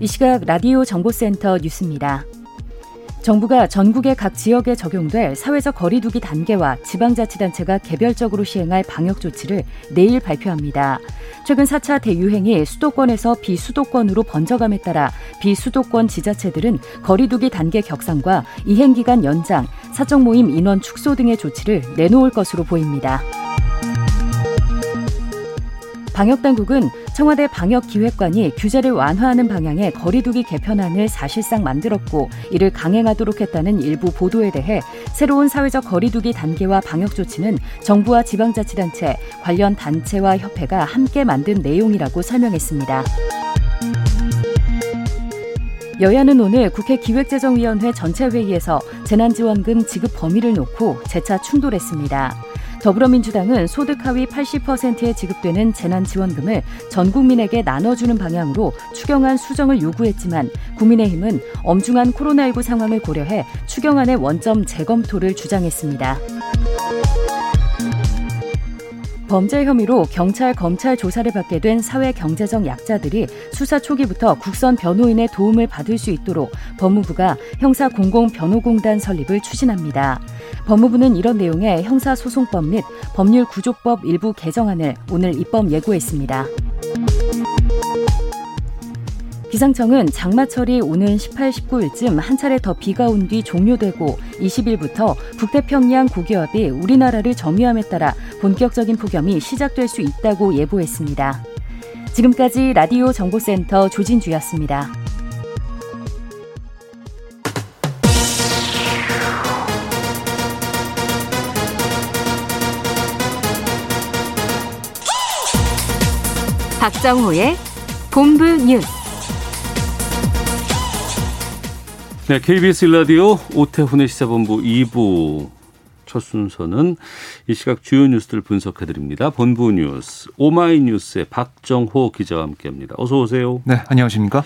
이 시각 라디오 정보센터 뉴스입니다. 정부가 전국의 각 지역에 적용될 사회적 거리두기 단계와 지방자치단체가 개별적으로 시행할 방역 조치를 내일 발표합니다. 최근 4차 대유행이 수도권에서 비수도권으로 번져감에 따라 비수도권 지자체들은 거리두기 단계 격상과 이행기간 연장, 사적 모임 인원 축소 등의 조치를 내놓을 것으로 보입니다. 방역당국은 청와대 방역기획관이 규제를 완화하는 방향의 거리두기 개편안을 사실상 만들었고 이를 강행하도록 했다는 일부 보도에 대해 새로운 사회적 거리두기 단계와 방역 조치는 정부와 지방자치단체, 관련 단체와 협회가 함께 만든 내용이라고 설명했습니다. 여야는 오늘 국회 기획재정위원회 전체 회의에서 재난지원금 지급 범위를 놓고 재차 충돌했습니다. 더불어민주당은 소득 하위 80%에 지급되는 재난지원금을 전 국민에게 나눠주는 방향으로 추경안 수정을 요구했지만 국민의힘은 엄중한 코로나19 상황을 고려해 추경안의 원점 재검토를 주장했습니다. 범죄 혐의로 경찰, 검찰 조사를 받게 된 사회 경제적 약자들이 수사 초기부터 국선 변호인의 도움을 받을 수 있도록 법무부가 형사 공공 변호공단 설립을 추진합니다. 법무부는 이런 내용의 형사소송법 및 법률 구조법 일부 개정안을 오늘 입법 예고했습니다. 기상청은 장마철이 오는 18, 19일쯤 한 차례 더 비가 온 뒤 종료되고 20일부터 북태평양 고기압이 우리나라를 점유함에 따라 본격적인 폭염이 시작될 수 있다고 예보했습니다. 지금까지 라디오 정보센터 조진주였습니다. 박정호의 본부 뉴스. 네, KBS 라디오 오태훈의 시사본부 2부 첫 순서는 이 시각 주요 뉴스들 분석해 드립니다. 본부 뉴스 오마이뉴스의 박정호 기자와 함께합니다. 어서 오세요. 네, 안녕하십니까?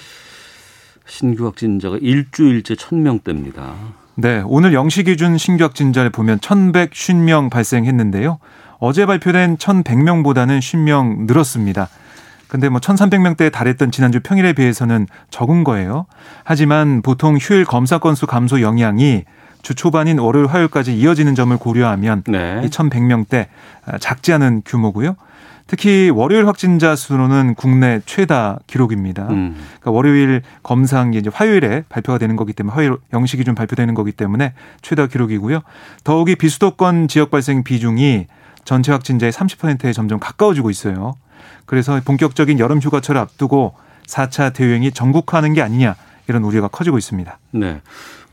신규 확진자가 일주일째 1000명대입니다. 네, 오늘 영시 기준 신규 확진자를 보면 1150명 발생했는데요. 어제 발표된 1100명보다는 50명 늘었습니다. 근데 뭐 1300명대에 달했던 지난주 평일에 비해서는 적은 거예요. 하지만 보통 휴일 검사 건수 감소 영향이 주 초반인 월요일 화요일까지 이어지는 점을 고려하면 네. 이 1100명대 작지 않은 규모고요. 특히 월요일 확진자 수로는 국내 최다 기록입니다. 음. 그러니까 월요일 검사한 게 이제 화요일에 발표가 되는 거기 때문에 화요일 영시 기준 발표되는 거기 때문에 최다 기록이고요. 더욱이 비수도권 지역 발생 비중이 전체 확진자의 30%에 점점 가까워지고 있어요. 그래서 본격적인 여름 휴가철을 앞두고 4차 대유행이 전국화하는 게 아니냐 이런 우려가 커지고 있습니다. 네.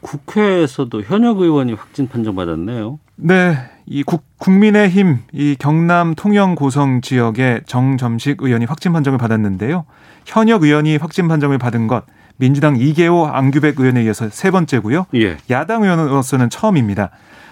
국회에서도 현역 의원이 확진 판정받았네요. 네, 이 국, 국민의힘 이 경남 통영 고성 지역의 정점식 의원이 확진 판정을 받았는데요. 현역 의원이 확진 판정을 받은 것 민주당 이계호 안규백 의원에 이어서 세 번째고요. 예. 야당 의원으로서는 처음입니다.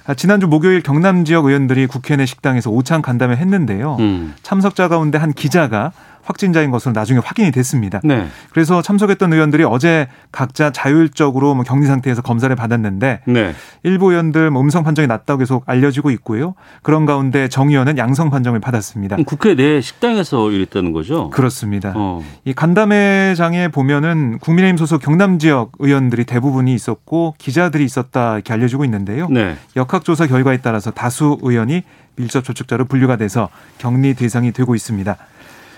아, 지난주 목요일 경남 지역 의원들이 국회 내 식당에서 오찬 간담회 했는데요. 음. 참석자 가운데 한 기자가 확진자인 것으로 나중에 확인이 됐습니다. 네. 그래서 참석했던 의원들이 어제 각자 자율적으로 뭐 격리 상태에서 검사를 받았는데 네. 일부 의원들 뭐 음성 판정이 났다고 계속 알려지고 있고요. 그런 가운데 정 의원은 양성 판정을 받았습니다. 국회 내 식당에서 이랬다는 거죠? 그렇습니다. 어. 이 간담회장에 보면은 국민의힘 소속 경남 지역 의원들이 대부분이 있었고 기자들이 있었다 이렇게 알려지고 있는데요. 네. 역학조사 결과에 따라서 다수 의원이 밀접 접촉자로 분류가 돼서 격리 대상이 되고 있습니다.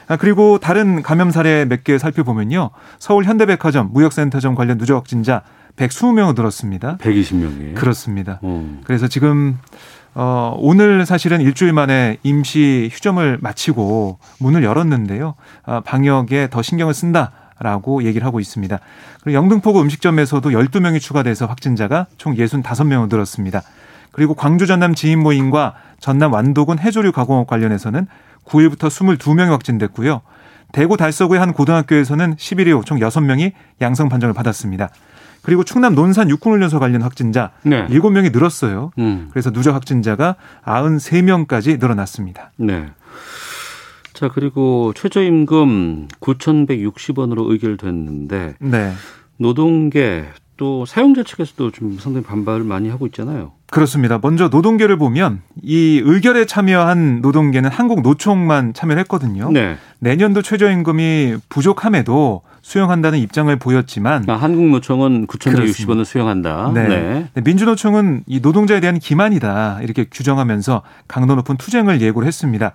아, 그리고 다른 감염 사례 몇 개 살펴보면요. 서울 현대백화점, 무역센터점 관련 누적 확진자 120명을 늘었습니다. 120명이에요. 그렇습니다. 어. 그래서 지금 어 오늘 사실은 일주일 만에 임시 휴점을 마치고 문을 열었는데요. 아, 방역에 더 신경을 쓴다 라고 얘기를 하고 있습니다. 그리고 영등포구 음식점에서도 12명이 추가돼서 확진자가 총 65명을 늘었습니다. 그리고 광주 전남 지인 모임과 전남 완도군 해조류 가공업 관련해서는 9일부터 22명이 확진됐고요. 대구 달서구의 한 고등학교에서는 11일 이후 총 6명이 양성 판정을 받았습니다. 그리고 충남 논산 육군훈련소 관련 확진자 네. 7명이 늘었어요. 음. 그래서 누적 확진자가 93명까지 늘어났습니다. 네. 자, 그리고 최저임금 9,160원으로 의결됐는데 네. 노동계 또 사용자 측에서도 좀 상당히 반발을 많이 하고 있잖아요. 그렇습니다. 먼저 노동계를 보면 이 의결에 참여한 노동계는 한국 노총만 참여를 했거든요. 네. 내년도 최저임금이 부족함에도 수용한다는 입장을 보였지만 아, 한국 노총은 9,160원을 그렇습니다. 수용한다. 네. 네. 네, 민주노총은 이 노동자에 대한 기만이다 이렇게 규정하면서 강도 높은 투쟁을 예고를 했습니다.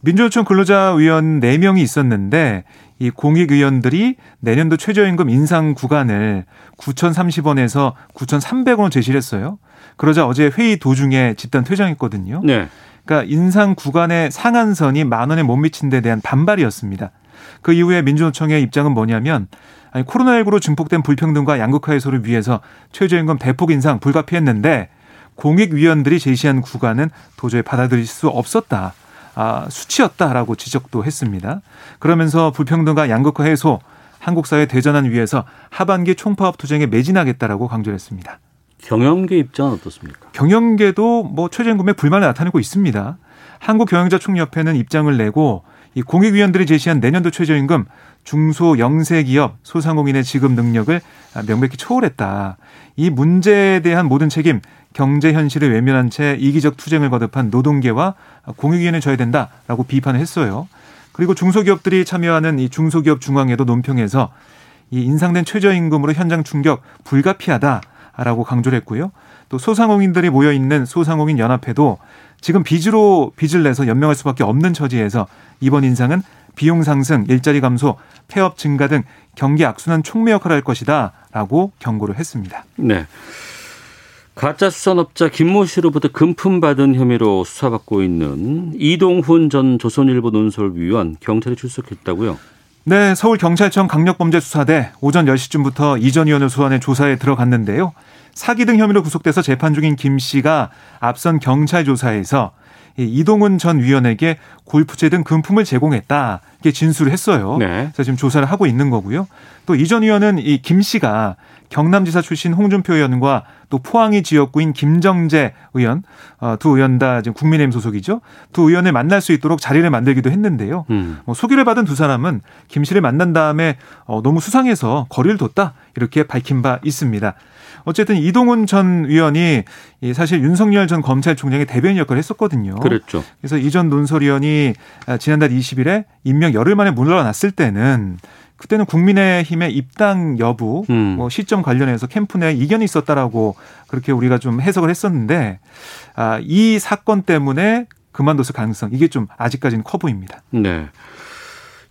민주노총 근로자위원 4명이 있었는데 이 공익의원들이 내년도 최저임금 인상 구간을 9,030원에서 9,300원으로 제시를 했어요. 그러자 어제 회의 도중에 집단 퇴장했거든요. 네. 그러니까 인상 구간의 상한선이 만 원에 못 미친 데 대한 반발이었습니다. 그 이후에 민주노총의 입장은 뭐냐면 아니 코로나19로 증폭된 불평등과 양극화 해소를 위해서 최저임금 대폭 인상 불가피했는데 공익위원들이 제시한 구간은 도저히 받아들일 수 없었다. 아, 수치였다라고 지적도 했습니다. 그러면서 불평등과 양극화 해소, 한국 사회 대전환 위해서 하반기 총파업 투쟁에 매진하겠다라고 강조를 했습니다. 경영계 입장은 어떻습니까? 경영계도 뭐 최저임금에 불만을 나타내고 있습니다. 한국경영자총협회는 입장을 내고 이 공익위원들이 제시한 내년도 최저임금 중소 영세기업 소상공인의 지급 능력을 명백히 초월했다. 이 문제에 대한 모든 책임 경제 현실을 외면한 채 이기적 투쟁을 거듭한 노동계와 공익위원회 져야 된다라고 비판을 했어요. 그리고 중소기업들이 참여하는 이 중소기업 중앙회도 논평에서 이 인상된 최저임금으로 현장 충격 불가피하다 라고 강조를 했고요. 또 소상공인들이 모여 있는 소상공인 연합회도 지금 빚으로 빚을 내서 연명할 수밖에 없는 처지에서 이번 인상은 비용 상승, 일자리 감소, 폐업 증가 등 경기 악순환 촉매 역할을 할 것이다라고 경고를 했습니다. 네. 가짜 수산업자 김모 씨로부터 금품 받은 혐의로 수사받고 있는 이동훈 전 조선일보 논설위원 경찰에 출석했다고요? 네, 서울경찰청 강력범죄수사대 오전 10시쯤부터 이전 위원을 소환해 조사에 들어갔는데요. 사기 등 혐의로 구속돼서 재판 중인 김 씨가 앞선 경찰 조사에서 이 이동훈 전 위원에게 골프채 등 금품을 제공했다. 이렇게 진술을 했어요. 네. 그래서 지금 조사를 하고 있는 거고요. 또 이전 위원은 이 김 씨가 경남지사 출신 홍준표 의원과 또 포항이 지역구인 김정재 의원 어, 두 의원 다 지금 국민의힘 소속이죠. 두 의원을 만날 수 있도록 자리를 만들기도 했는데요. 음. 뭐 소개를 받은 두 사람은 김 씨를 만난 다음에 어, 너무 수상해서 거리를 뒀다 이렇게 밝힌 바 있습니다. 어쨌든 이동훈 전 의원이 이 사실 윤석열 전 검찰총장의 대변인 역할을 했었거든요. 그랬죠. 그래서 이 전 논설위원이 지난달 20일에 임명 열흘 만에 물러났을 때는 그때는 국민의힘의 입당 여부, 음. 뭐 시점 관련해서 캠프 내 이견이 있었다라고 그렇게 우리가 좀 해석을 했었는데 아, 이 사건 때문에 그만뒀을 가능성 이게 좀 아직까지는 커 보입니다. 네.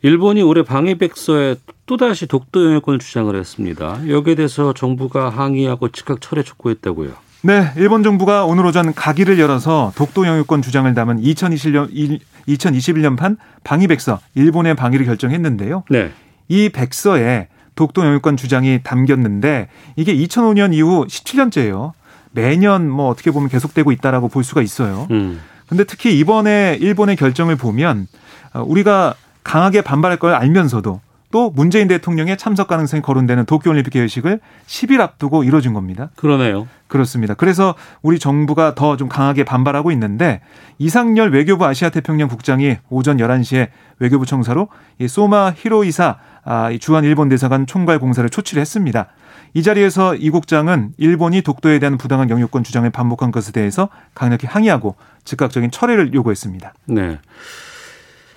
일본이 올해 방위백서에 또다시 독도 영유권을 주장을 했습니다. 여기에 대해서 정부가 항의하고 즉각 철회 촉구했다고요. 네, 일본 정부가 오늘 오전 가기를 열어서 독도 영유권 주장을 담은 2021년 2021년판 방위백서 일본의 방위를 결정했는데요. 네. 이 백서에 독도 영유권 주장이 담겼는데 이게 2005년 이후 17년째예요. 매년 뭐 어떻게 보면 계속되고 있다라고 볼 수가 있어요. 음. 근데 특히 이번에 일본의 결정을 보면 어, 우리가 강하게 반발할 걸 알면서도 또 문재인 대통령의 참석 가능성이 거론되는 도쿄올림픽 개회식을 10일 앞두고 이뤄진 겁니다. 그러네요. 그렇습니다. 그래서 우리 정부가 더 좀 강하게 반발하고 있는데 이상열 외교부 아시아 태평양 국장이 오전 11시에 외교부 청사로 이 소마 히로이사 아, 이 주한 일본 대사관 총괄 공사를 초치를 했습니다. 이 자리에서 이 국장은 일본이 독도에 대한 부당한 영유권 주장을 반복한 것에 대해서 강력히 항의하고 즉각적인 철회를 요구했습니다. 네.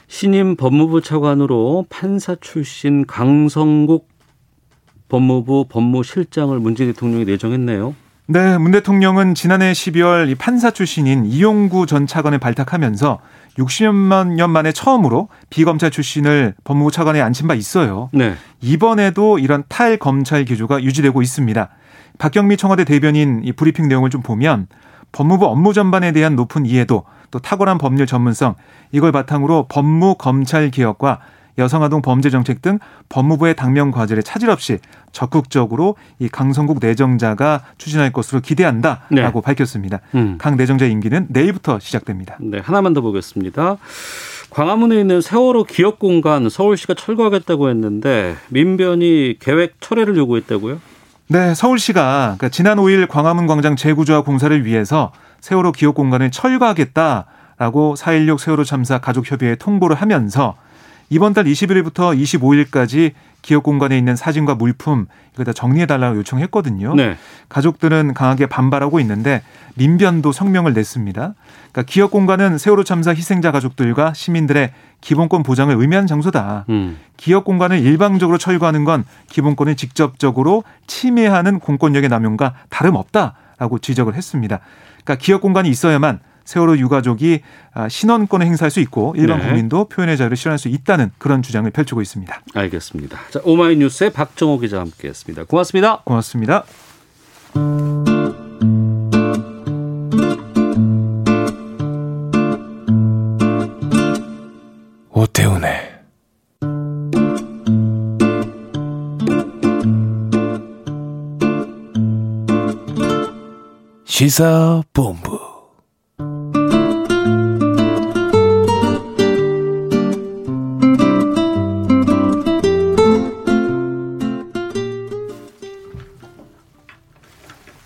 신임 법무부 차관으로 판사 출신 강성국 법무부 법무실장을 문재인 대통령이 내정했네요. 네, 문 대통령은 지난해 12월 이 판사 출신인 이용구 전 차관을 발탁하면서 60여 년 만에 처음으로 비검찰 출신을 법무부 차관에 앉힌 바 있어요. 네. 이번에도 이런 탈검찰 기조가 유지되고 있습니다. 박경미 청와대 대변인 이 브리핑 내용을 좀 보면 법무부 업무 전반에 대한 높은 이해도 또 탁월한 법률 전문성 이걸 바탕으로 법무 검찰 개혁과 여성아동 범죄 정책 등 법무부의 당면 과제를 차질 없이 적극적으로 이 강성국 내정자가 추진할 것으로 기대한다라고 네. 밝혔습니다. 음. 강 내정자 임기는 내일부터 시작됩니다. 네, 하나만 더 보겠습니다. 광화문에 있는 세월호 기업 공간 서울시가 철거하겠다고 했는데 민변이 계획 철회를 요구했다고요? 네, 서울시가 그러니까 지난 5일 광화문 광장 재구조화 공사를 위해서 세월호 기업 공간을 철거하겠다라고 4.16 세월호 참사 가족협의회에 통보를 하면서 이번 달 20일부터 25일까지 기업 공간에 있는 사진과 물품 이거 다 정리해 달라고 요청했거든요. 네. 가족들은 강하게 반발하고 있는데 민변도 성명을 냈습니다. 그러니까 기업 공간은 세월호 참사 희생자 가족들과 시민들의 기본권 보장을 의미하는 장소다. 음. 기업 공간을 일방적으로 철거하는 건 기본권을 직접적으로 침해하는 공권력의 남용과 다름없다라고 지적을 했습니다. 그러니까 기업 공간이 있어야만 세월호 유가족이 아, 신원권을 행사할 수 있고 일반 네. 국민도 표현의 자유를 실현할 수 있다는 그런 주장을 펼치고 있습니다. 알겠습니다. 자, 오마이뉴스의 박정호 기자와 함께했습니다. 고맙습니다. 고맙습니다. 오태훈의 시사본부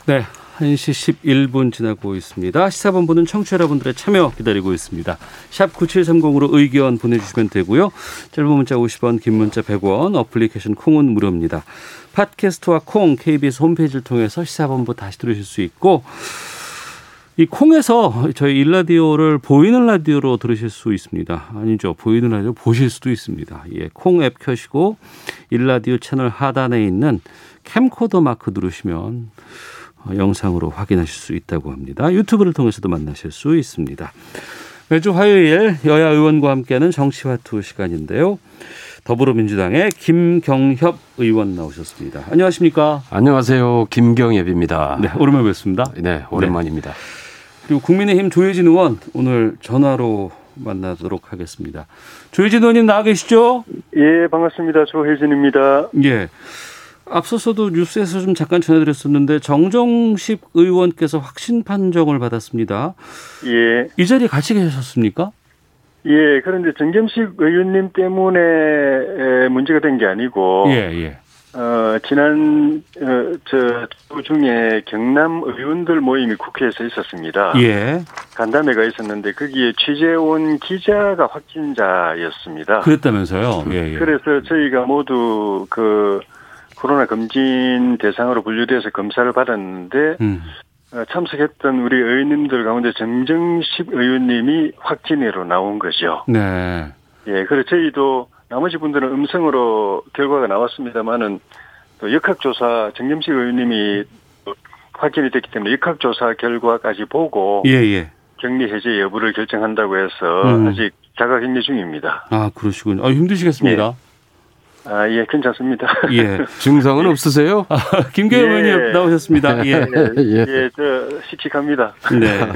네. 1시 11분 지나고 있습니다. 시사본부는 청취자 여러분들의 참여 기다리고 있습니다. 샵 9730으로 의견 보내주시면 되고요. 짧은 문자 50원, 긴 문자 100원, 어플리케이션 콩은 무료입니다. 팟캐스트와 콩, KBS 홈페이지를 통해서 시사본부 다시 들으실 수 있고 이 콩에서 저희 일라디오를 보이는 라디오로 들으실 수 있습니다. 아니죠. 보이는 라디오 보실 수도 있습니다. 예, 콩 앱 켜시고 일라디오 채널 하단에 있는 캠코더 마크 누르시면 어, 영상으로 확인하실 수 있다고 합니다. 유튜브를 통해서도 만나실 수 있습니다. 매주 화요일 여야 의원과 함께하는 정치화투 시간인데요. 더불어민주당의 김경협 의원 나오셨습니다. 안녕하십니까? 안녕하세요 김경예입니다. 네, 오랜만에 뵙습니다. 네, 오랜만입니다. 그리고 국민의힘 조혜진 의원 오늘 전화로 만나도록 하겠습니다. 조혜진 의원님 나와 계시죠? 예, 반갑습니다. 조혜진입니다. 예. 앞서서도 뉴스에서 좀 잠깐 전해드렸었는데 정정식 의원께서 확신 판정을 받았습니다. 예, 이 자리에 같이 계셨습니까? 예, 그런데 정겸식 의원님 때문에 에, 문제가 된 게 아니고, 예, 예. 어, 지난, 어, 저, 주 중에 경남 의원들 모임이 국회에서 있었습니다. 예. 간담회가 있었는데, 거기에 취재 온 기자가 확진자였습니다. 그랬다면서요? 예, 예. 그래서 저희가 모두 그, 코로나 검진 대상으로 분류돼서 검사를 받았는데, 음. 어, 참석했던 우리 의원님들 가운데 정정식 의원님이 확진으로 나온 거죠. 네. 예, 그래서 저희도 나머지 분들은 음성으로 결과가 나왔습니다만은 또 역학조사 정정식 의원님이 또 확진이 됐기 때문에 역학조사 결과까지 보고 예, 예. 격리 해제 여부를 결정한다고 해서 음. 아직 자가격리 중입니다. 아, 그러시군요. 아, 힘드시겠습니다. 아, 예, 괜찮습니다. 예. 증상은 없으세요? 아, 김계현 예. 의원님 나오셨습니다. 예. 예, 예. 예, 저 씩씩합니다. 네.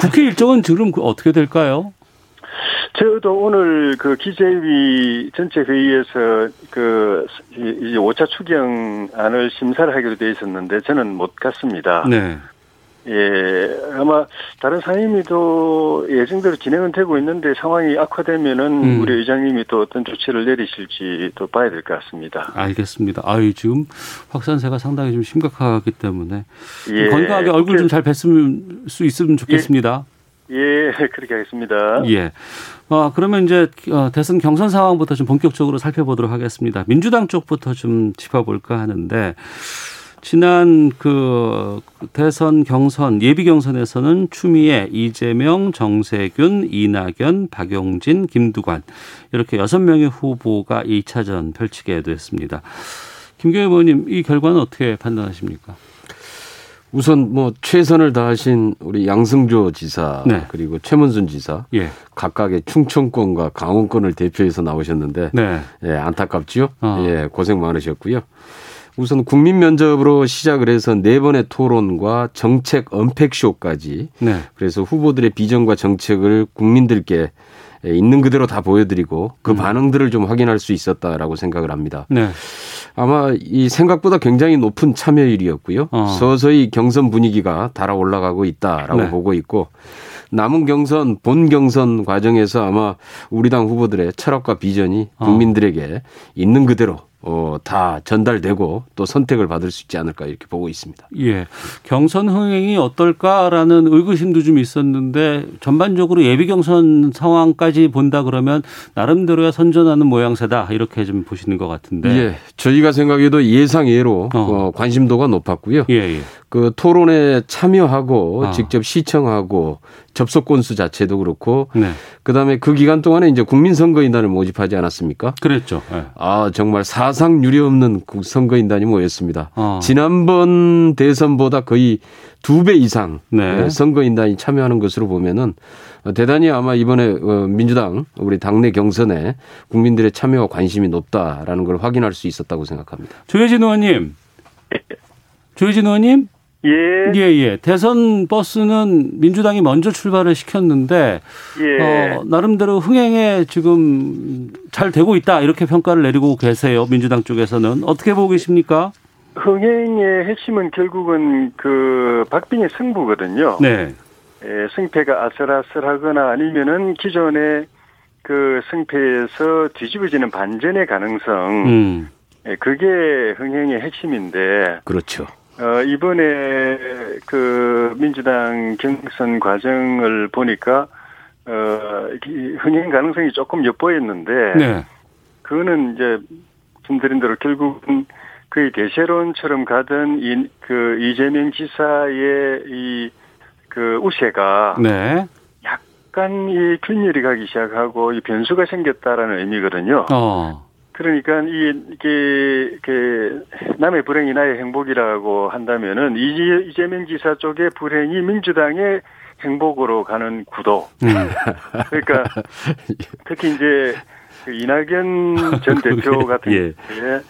국회 일정은 지금 그 어떻게 될까요? 저도 오늘 그 기재위 전체 회의에서 그 이- 이제 5차 추경안을 심사를 하기로 돼 있었는데 저는 못 갔습니다. 네. 예, 아마 다른 상임위도 예정대로 진행은 되고 있는데 상황이 악화되면은 음. 우리 의장님이 또 어떤 조치를 내리실지 또 봐야 될 것 같습니다. 알겠습니다. 아유, 지금 확산세가 상당히 좀 심각하기 때문에 예, 건강하게 얼굴 국회- 좀잘 뵀으면 수 있으면 좋겠습니다. 예, 그렇게 하겠습니다. 예. 아, 그러면 이제 어, 대선 경선 상황부터 좀 본격적으로 살펴보도록 하겠습니다. 민주당 쪽부터 좀 짚어볼까 하는데 지난 그 대선 경선 예비 경선에서는 추미애, 이재명, 정세균, 이낙연, 박용진, 김두관 이렇게 여섯 명의 후보가 2차전 펼치게 됐습니다. 김경희 의원님 이 결과는 어떻게 판단하십니까? 우선 뭐 최선을 다하신 우리 양승조 지사 네. 그리고 최문순 지사 예. 각각의 충청권과 강원권을 대표해서 나오셨는데 네. 예, 안타깝지요. 어. 예, 고생 많으셨고요. 우선 국민 면접으로 시작을 해서 네 번의 토론과 정책 언팩쇼까지 네. 그래서 후보들의 비전과 정책을 국민들께 예, 있는 그대로 다 보여드리고 그 반응들을 좀 확인할 수 있었다라고 생각을 합니다. 네. 아마 이 생각보다 굉장히 높은 참여율이었고요. 어. 서서히 경선 분위기가 달아 올라가고 있다라고 네. 보고 있고 남은 경선 본 경선 과정에서 아마 우리 당 후보들의 철학과 비전이 어. 국민들에게 있는 그대로 어, 다 전달되고 또 선택을 받을 수 있지 않을까 이렇게 보고 있습니다. 예. 경선 흥행이 어떨까라는 의구심도 좀 있었는데 전반적으로 예비 경선 상황까지 본다 그러면 나름대로야 선전하는 모양새다 이렇게 좀 보시는 것 같은데. 예, 저희가 생각해도 예상 예로 어. 어, 관심도가 높았고요. 예, 예. 그 토론에 참여하고 아. 직접 시청하고 접속 건수 자체도 그렇고 네. 그다음에 그 기간 동안에 이제 국민선거인단을 모집하지 않았습니까? 그랬죠. 예. 아 정말 사상 유례 없는 국- 선거인단이 모였습니다. 어. 지난번 대선보다 거의 두 배 이상 네. 예, 선거인단이 참여하는 것으로 보면은 어, 대단히 아마 이번에 어, 민주당 우리 당내 경선에 국민들의 참여와 관심이 높다라는 걸 확인할 수 있었다고 생각합니다. 조혜진 의원님. 조혜진 의원님? 예, 예, 예. 대선 버스는 민주당이 먼저 출발을 시켰는데 예. 어, 나름대로 흥행에 지금 잘 되고 있다 이렇게 평가를 내리고 계세요. 민주당 쪽에서는 어떻게 보고 계십니까? 흥행의 핵심은 결국은 그 박빙의 승부거든요. 네. 예, 승패가 아슬아슬하거나 아니면은 기존의 그 승패에서 뒤집어지는 반전의 가능성, 음. 예, 그게 흥행의 핵심인데, 그렇죠. 어, 이번에 그 민주당 경선 과정을 보니까, 어, 이 흥행 가능성이 조금 엿보였는데, 네. 그거는 이제 말씀드린 대로 결국은 거의 대세론처럼 가던 이, 그 이재명 지사의 이 그 우세가 네. 약간 이 균열이 가기 시작하고 이 변수가 생겼다라는 의미거든요. 어. 그러니까 이 이게 그 남의 불행이 나의 행복이라고 한다면은 이재- 이재명 지사 쪽의 불행이 민주당의 행복으로 가는 구도. 음. 그러니까 특히 이제 그 이낙연 전 대표 같은 예. 경우에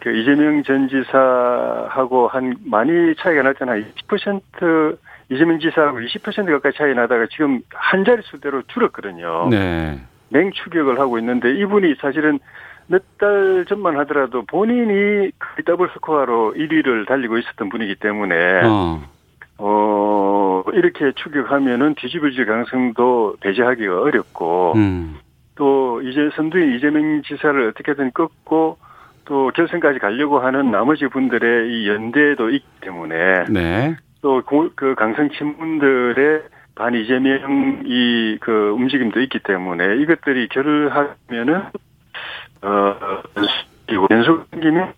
그 이재명 전 지사하고 한 많이 차이가 날 때는 한 20% 이재명 지사하고 20% 가까이 차이 나다가 지금 한 자릿수대로 줄었거든요. 네. 맹추격을 하고 있는데 이분이 사실은 몇 달 전만 하더라도 본인이 그 더블 스코어로 1위를 달리고 있었던 분이기 때문에 어. 어 이렇게 추격하면은 뒤집어질 가능성도 배제하기가 어렵고 음. 또 이제 선두인 이재명 지사를 어떻게든 꺾고 또 결선까지 가려고 하는 나머지 분들의 이 연대도 있기 때문에 네. 또그 강성 친문들의 반 이재명 이 그 움직임도 있기 때문에 이것들이 결합하면은 어 연속 생기면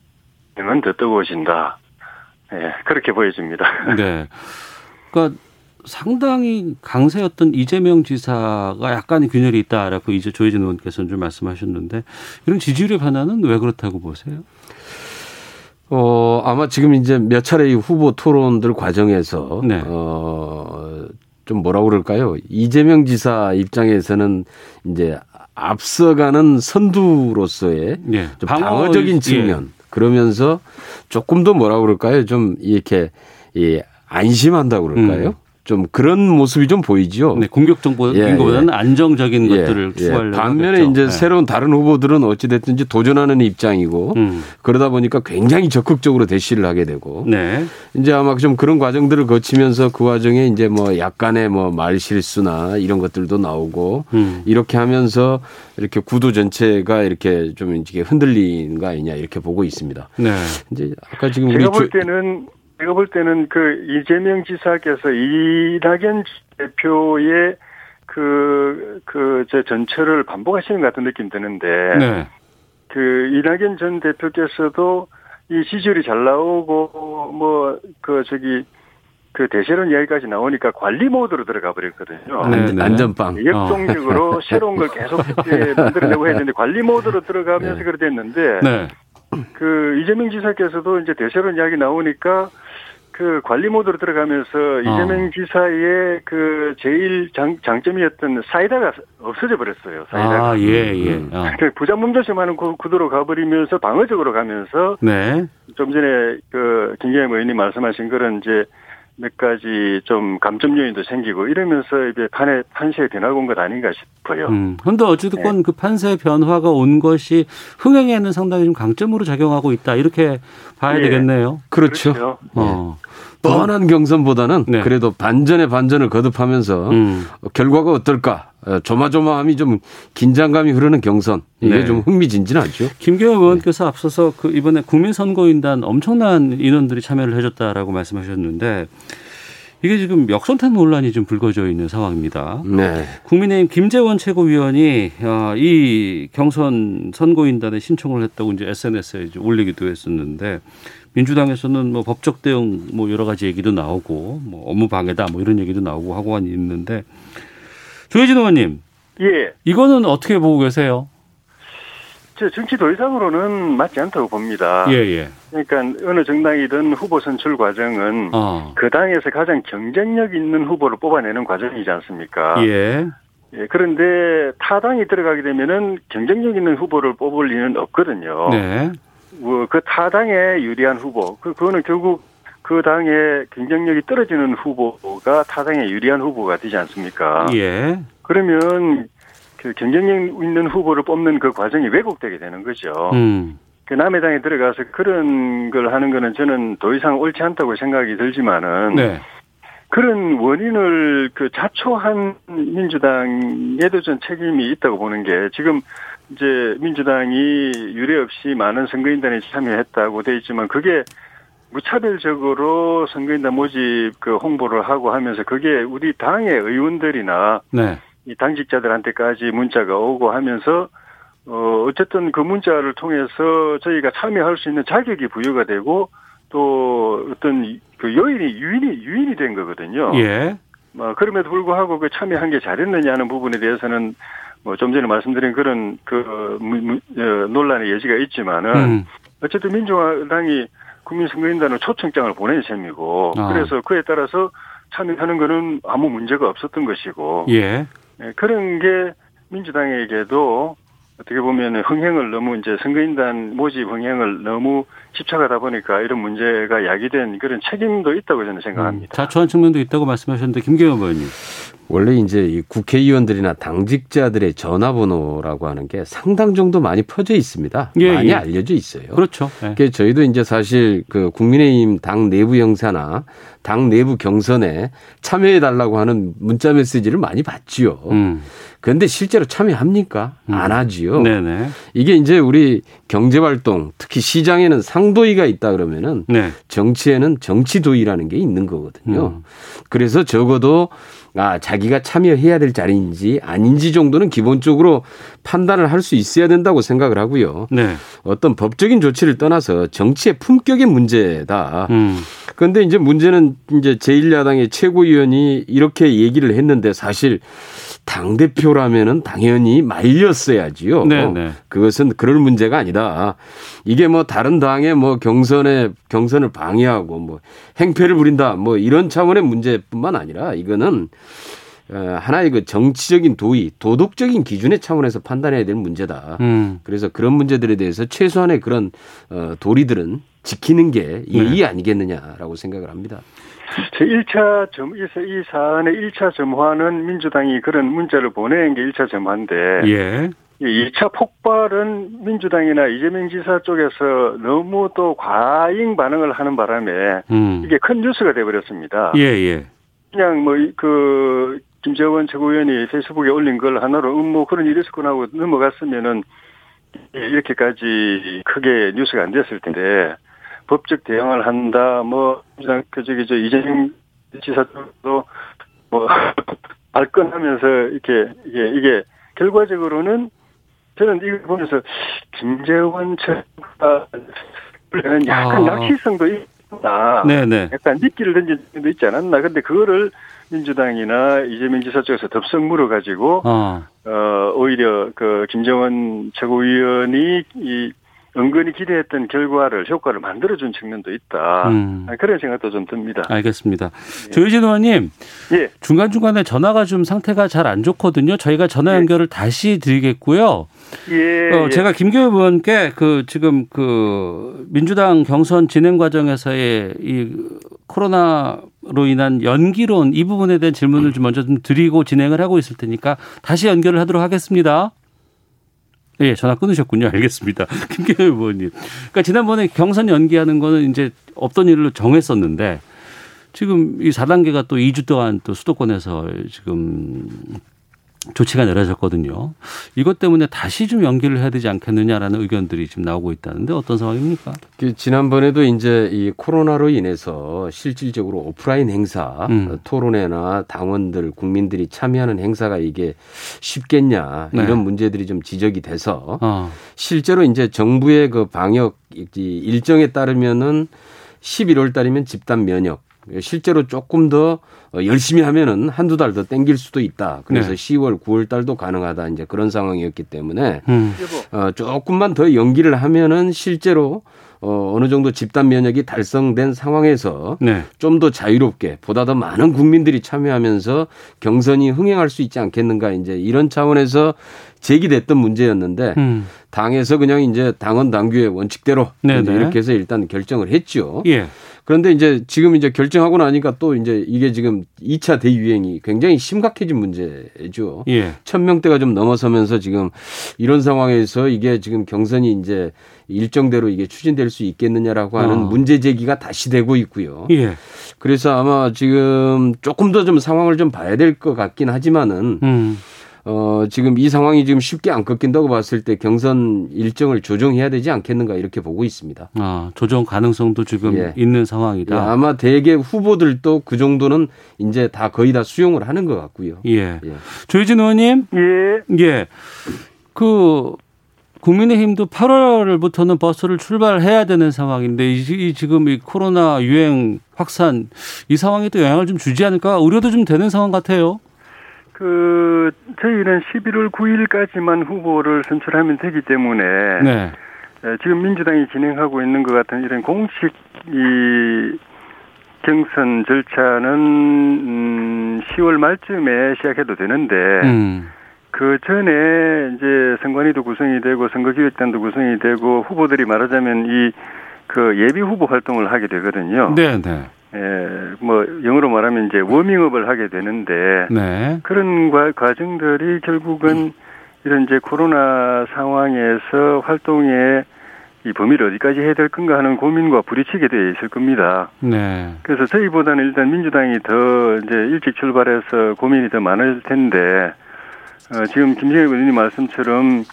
은더 뜨거워진다. 예, 그렇게 보여집니다. 네. 그러니까 상당히 강세였던 이재명 지사가 약간의 균열이 있다라고 이제 조혜진 의원께서는 좀 말씀하셨는데 이런 지지율의 변화는 왜 그렇다고 보세요? 어, 아마 지금 이제 몇 차례 이 후보 토론들 과정에서 네. 어, 좀 뭐라 그럴까요? 이재명 지사 입장에서는 이제 앞서가는 선두로서의 예. 방어- 방어적인 예. 측면 그러면서 조금 더 뭐라 그럴까요? 좀 이렇게 예, 안심한다 그럴까요? 음. 좀 그런 모습이 좀 보이죠. 네, 공격적인 예, 것보다는 안정적인 예, 것들을 예. 추구하려고 반면에 하겠죠. 이제 예. 새로운 다른 후보들은 어찌 됐든지 도전하는 입장이고 음. 그러다 보니까 굉장히 적극적으로 대시를 하게 되고 네. 이제 아마 좀 그런 과정들을 거치면서 그 과정에 이제 뭐 약간의 뭐 말 실수나 이런 것들도 나오고 음. 이렇게 하면서 이렇게 구도 전체가 이렇게 좀 이렇게 흔들리는 거 아니냐 이렇게 보고 있습니다. 네. 이제 아까 지금 우리 제가 볼 조- 때는 제가 볼 때는 그 이재명 지사께서 이낙연 대표의 그, 그, 제 전철을 반복하시는 것 같은 느낌 드는데, 네. 그, 이낙연 전 대표께서도 이 지지율이 잘 나오고, 뭐, 그, 저기, 그 대세론 이야기까지 나오니까 관리 모드로 들어가 버렸거든요. 네, 안, 네. 안전빵. 역동적으로 새로운 걸 계속 만들어내고 해야 되는데 관리 모드로 들어가면서 그래 됐는데 네. 그 이재명 지사께서도 이제 대세론 이야기 나오니까 그 관리 모드로 들어가면서 이재명 지사의 그 제일 장, 장점이었던 사이다가 없어져 버렸어요. 사이다가. 아, 예, 예. 음. 어. 그 부장문조심하는 구- 구도로 가버리면서 방어적으로 가면서 네. 좀 전에 그 김경임 의원님 말씀하신 그런 이제 몇 가지 좀 감점 요인도 생기고 이러면서 이제 판에 판세에 변화가 온 것 아닌가 싶어요. 음. 근데 어찌됐건 그 판세 변화가 온 것이 흥행에는 상당히 좀 강점으로 작용하고 있다. 이렇게 봐야 예. 되겠네요. 그렇죠. 그렇죠. 어. 뻔한 경선보다는 네. 그래도 반전의 반전을 거듭하면서 음. 결과가 어떨까 어, 조마조마함이 좀 긴장감이 흐르는 경선 이게 네. 좀 흥미진진하죠. 김경호 의원께서 앞서서 그 이번에 국민선거인단 엄청난 인원들이 참여를 해줬다라고 말씀하셨는데 이게 지금 역선택 논란이 좀 불거져 있는 상황입니다. 네. 국민의힘 김재원 최고위원이 어, 이 경선 선거인단에 신청을 했다고 이제 SNS에 이제 올리기도 했었는데 민주당에서는 뭐 법적 대응 뭐 여러 가지 얘기도 나오고 뭐 업무 방해다 뭐 이런 얘기도 나오고 하고 있는데 조혜진 의원님 예. 이거는 어떻게 보고 계세요? 저 정치 도의상으로는 맞지 않다고 봅니다. 예 예. 그러니까 어느 정당이든 후보 선출 과정은 어. 그 당에서 가장 경쟁력 있는 후보를 뽑아내는 과정이지 않습니까? 예. 예, 그런데 타당이 들어가게 되면은 경쟁력 있는 후보를 뽑을 리는 없거든요. 네. 뭐, 그 타당에 유리한 후보, 그, 그거는 결국 그 당의 경쟁력이 떨어지는 후보가 타당에 유리한 후보가 되지 않습니까? 예. 그러면 그 경쟁력 있는 후보를 뽑는 그 과정이 왜곡되게 되는 거죠. 음. 그 남의 당에 들어가서 그런 걸 하는 거는 저는 더 이상 옳지 않다고 생각이 들지만은 네. 그런 원인을 그 자초한 민주당에도 전 책임이 있다고 보는 게 지금 이제 민주당이 유례 없이 많은 선거인단에 참여했다고 돼 있지만 그게 무차별적으로 선거인단 모집 그 홍보를 하고 하면서 그게 우리 당의 의원들이나 네. 이 당직자들한테까지 문자가 오고 하면서 어 어쨌든 그 문자를 통해서 저희가 참여할 수 있는 자격이 부여가 되고 또 어떤 그 요인이 유인이 유인이 된 거거든요. 예. 뭐 그럼에도 불구하고 그 참여한 게 잘했느냐는 부분에 대해서는 뭐 좀 전에 말씀드린 그런 그 어, 논란의 여지가 있지만은 음. 어쨌든 민주당이 국민선거인단을 초청장을 보낸 셈이고 아. 그래서 그에 따라서 참여하는 거는 아무 문제가 없었던 것이고 예. 예, 그런 게 민주당에게도 어떻게 보면 흥행을 너무 이제 선거인단 모집 흥행을 너무 집착하다 보니까 이런 문제가 야기된 그런 책임도 있다고 저는 생각합니다. 음, 자초한 측면도 있다고 말씀하셨는데 김경호 의원님. 원래 이제 이 국회의원들이나 당직자들의 전화번호라고 하는 게 상당 정도 많이 퍼져 있습니다. 예, 많이 예. 알려져 있어요. 그렇죠. 예. 그래서 저희도 이제 사실 그 국민의힘 당 내부 형사나 당 내부 경선에 참여해 달라고 하는 문자 메시지를 많이 받지요. 음. 그런데 실제로 참여합니까? 안 하지요. 네네. 이게 이제 우리 경제 활동, 특히 시장에는 상도의가 있다 그러면은 네. 정치에는 정치도의라는 게 있는 거거든요. 음. 그래서 적어도 아, 자기가 참여해야 될 자리인지 아닌지 정도는 기본적으로 판단을 할 수 있어야 된다고 생각을 하고요. 네. 어떤 법적인 조치를 떠나서 정치의 품격의 문제다. 음. 그런데 이제 문제는 이제 제1야당의 최고위원이 이렇게 얘기를 했는데 사실 당 대표라면은 당연히 말렸어야지요. 네, 네. 그것은 그럴 문제가 아니다. 이게 뭐 다른 당의 뭐 경선에 경선을 방해하고 뭐 행패를 부린다 뭐 이런 차원의 문제뿐만 아니라 이거는 어, 하나의 그 정치적인 도의, 도덕적인 기준의 차원에서 판단해야 될 문제다. 음. 그래서 그런 문제들에 대해서 최소한의 그런 어, 도리들은 지키는 게 예의 네. 아니겠느냐라고 생각을 합니다. 제 1차 점, 이 사- 사안의 1차 점화는 민주당이 그런 문자를 보낸 게 1차 점화인데, 예. 이 2차 폭발은 민주당이나 이재명 지사 쪽에서 너무 또 과잉 반응을 하는 바람에 음. 이게 큰 뉴스가 돼버렸습니다. 예, 예. 그냥 뭐, 그, 김재원 최고위원이 페이스북에 올린 걸 하나로, 음, 뭐 그런 일이 있었구나 하고 넘어갔으면은 이렇게까지 크게 뉴스가 안 됐을 텐데, 법적 대응을 한다, 뭐, 민주당, 그, 저기, 저, 이재명 지사 쪽도 뭐, 발끈하면서 이렇게, 이게, 이게, 결과적으로는 저는 이걸 보면서 김재원 최고가 약간 아. 낚시성도 있다. 네네. 약간 미끼를 던진 적도 있지 않았나. 근데 그거를 민주당이나 이재명 지사 쪽에서 덥석 물어가지고, 어. 어, 오히려 그 김정은 최고위원이 이 은근히 기대했던 결과를, 효과를 만들어준 측면도 있다. 음. 아, 그런 생각도 좀 듭니다. 알겠습니다. 조혜진 의원님, 예. 중간 중간에 전화가 좀 상태가 잘 안 좋거든요. 저희가 전화 연결을 다시 드리겠고요. 예. 어, 예. 제가 김교호 의원께 그 지금 그 민주당 경선 진행 과정에서의 이 코로나로 인한 연기론 이 부분에 대한 질문을 좀 먼저 좀 드리고 진행을 하고 있을 테니까 다시 연결을 하도록 하겠습니다. 예, 전화 끊으셨군요. 알겠습니다. 김경호 의원님. 그러니까 지난번에 경선 연기하는 거는 이제 없던 일로 정했었는데 지금 이 4단계가 또 2주 동안 또 수도권에서 지금 조치가 내려졌거든요. 이것 때문에 다시 좀 연기를 해야 되지 않겠느냐라는 의견들이 지금 나오고 있다는데 어떤 상황입니까? 그 지난번에도 이제 이 코로나로 인해서 실질적으로 오프라인 행사, 음. 토론회나 당원들, 국민들이 참여하는 행사가 이게 쉽겠냐 네. 이런 문제들이 좀 지적이 돼서 어. 실제로 이제 정부의 그 방역 이 일정에 따르면은 11월 달이면 집단 면역. 실제로 조금 더 열심히 하면은 한두 달 더 땡길 수도 있다. 그래서 네. 10월, 9월 달도 가능하다. 이제 그런 상황이었기 때문에 음. 어, 조금만 더 연기를 하면은 실제로 어, 어느 정도 집단 면역이 달성된 상황에서 네. 좀더 자유롭게 보다 더 많은 국민들이 참여하면서 경선이 흥행할 수 있지 않겠는가 이제 이런 차원에서 제기됐던 문제였는데 음. 당에서 그냥 이제 당원 당규의 원칙대로 네네. 이제 이렇게 해서 일단 결정을 했죠. 예. 그런데 이제 지금 이제 결정하고 나니까 또 이제 이게 지금 2차 대유행이 굉장히 심각해진 문제죠. 예. 천 명대가 좀 넘어서면서 지금 이런 상황에서 이게 지금 경선이 이제 일정대로 이게 추진될 수 있겠느냐라고 하는 어. 문제 제기가 다시 되고 있고요. 예. 그래서 아마 지금 조금 더 좀 상황을 좀 봐야 될 것 같긴 하지만은 음. 어 지금 이 상황이 지금 쉽게 안 꺾인다고 봤을 때 경선 일정을 조정해야 되지 않겠는가 이렇게 보고 있습니다. 아, 조정 가능성도 지금 예. 있는 예, 상황이다. 아마 대개 후보들도 그 정도는 이제 다 거의 다 수용을 하는 것 같고요. 예. 예. 조혜진 의원님. 예. 예. 그 국민의힘도 8월부터는 버스를 출발해야 되는 상황인데 이, 이 지금 이 코로나 유행 확산 이 상황이 또 영향을 좀 주지 않을까 우려도 좀 되는 상황 같아요. 그 저희는 11월 9일까지만 후보를 선출하면 되기 때문에 네. 에, 지금 민주당이 진행하고 있는 것 같은 이런 공식 이 경선 절차는 음, 10월 말쯤에 시작해도 되는데 음. 그 전에 이제 선관위도 구성이 되고 선거기획단도 구성이 되고 후보들이 말하자면 이 그 예비 후보 활동을 하게 되거든요. 네, 네. 예, 뭐 영어로 말하면 이제 워밍업을 하게 되는데 네. 그런 과, 과정들이 결국은 이런 이제 코로나 상황에서 활동의 이 범위를 어디까지 해야 될 건가 하는 고민과 부딪히게 되어 있을 겁니다. 네. 그래서 저희보다는 일단 민주당이 더 이제 일찍 출발해서 고민이 더 많을 텐데 어, 지금 김정일 의원님 말씀처럼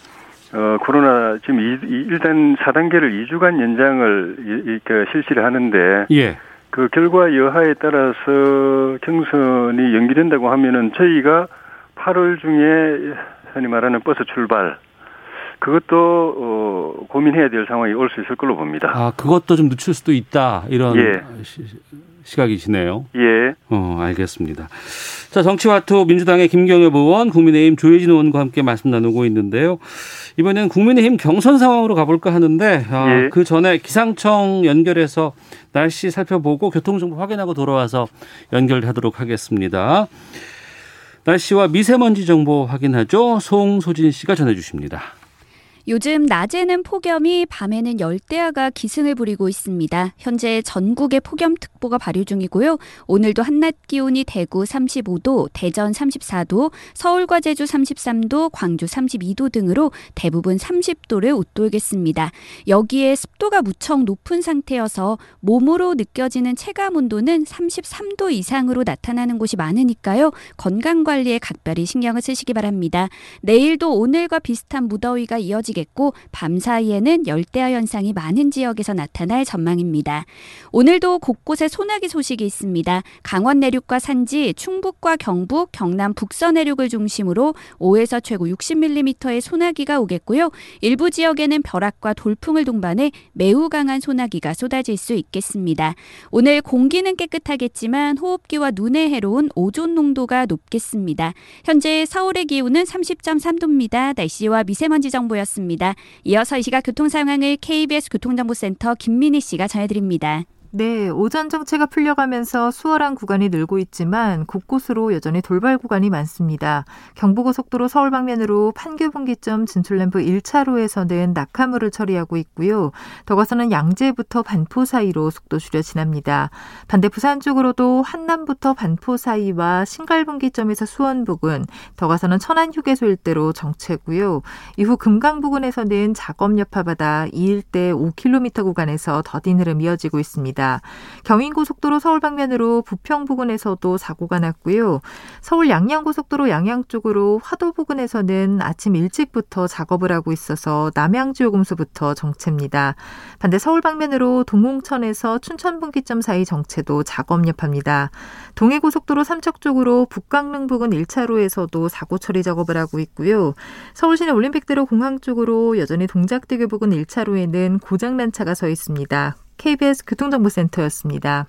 어, 코로나 지금 이, 이, 일단 4단계를 2주간 연장을 이, 이, 그 실시를 하는데 예. 그 결과 여하에 따라서 경선이 연기된다고 하면은 저희가 8월 중에 흔히 말하는 버스 출발 그것도 어, 고민해야 될 상황이 올 수 있을 걸로 봅니다. 아, 그것도 좀 늦출 수도 있다. 이런 예. 시, 시각이시네요. 예. 어, 알겠습니다. 자, 정치와투 민주당의 김경엽 의원, 국민의힘 조혜진 의원과 함께 말씀 나누고 있는데요. 이번에는 국민의힘 경선 상황으로 가볼까 하는데, 아, 예. 그 전에 기상청 연결해서 날씨 살펴보고 교통정보 확인하고 돌아와서 연결하도록 하겠습니다. 날씨와 미세먼지 정보 확인하죠. 송소진 씨가 전해주십니다. 요즘 낮에는 폭염이 밤에는 열대야가 기승을 부리고 있습니다. 현재 전국에 폭염특보가 발효 중이고요. 오늘도 한낮 기온이 대구 35도, 대전 34도, 서울과 제주 33도, 광주 32도 등으로 대부분 30도를 웃돌겠습니다. 여기에 습도가 무척 높은 상태여서 몸으로 느껴지는 체감 온도는 33도 이상으로 나타나는 곳이 많으니까요. 건강 관리에 각별히 신경을 쓰시기 바랍니다. 내일도 오늘과 비슷한 무더위가 이어지 겠고 밤 사이에는 열대야 현상이 많은 지역에서 나타날 전망입니다. 오늘도 곳곳에 소나기 소식이 있습니다. 강원 내륙과 산지, 충북과 경북, 경남 북서 내륙을 중심으로 5에서 최고 60mm의 소나기가 오겠고요. 일부 지역에는 벼락과 돌풍을 동반해 매우 강한 소나기가 쏟아질 수 있겠습니다. 오늘 공기는 깨끗하겠지만 호흡기와 눈에 해로운 오존 농도가 높겠습니다. 현재 서울의 기온은 30.3도입니다. 날씨와 미세먼지 정보였습니다. 이어서 이 시각 교통 상황을 KBS 교통정보센터 김민희 씨가 전해드립니다. 네, 오전 정체가 풀려가면서 수월한 구간이 늘고 있지만 곳곳으로 여전히 돌발 구간이 많습니다. 경부고속도로 서울 방면으로 판교 분기점 진출램프 1차로에서는 낙하물을 처리하고 있고요. 더 가서는 양재부터 반포 사이로 속도 줄여 지납니다. 반대 부산 쪽으로도 한남부터 반포 사이와 신갈 분기점에서 수원 부근, 더 가서는 천안 휴게소 일대로 정체고요. 이후 금강 부근에서는 작업 여파바다 이 일대 5km 구간에서 더딘 흐름 이어지고 있습니다. 있습니다. 경인고속도로 서울 방면으로 부평 부근에서도 사고가 났고요. 서울 양양고속도로 양양 쪽으로 화도 부근에서는 아침 일찍부터 작업을 하고 있어서 남양주요금소부터 정체입니다. 반대 서울 방면으로 동홍천에서 춘천분기점 사이 정체도 작업 여파입니다. 동해고속도로 삼척 쪽으로 북강릉 부근 1차로에서도 사고 처리 작업을 하고 있고요. 서울시내 올림픽대로 공항 쪽으로 여전히 동작대교 부근 1차로에는 고장난 차가 서 있습니다. KBS 교통정보센터였습니다.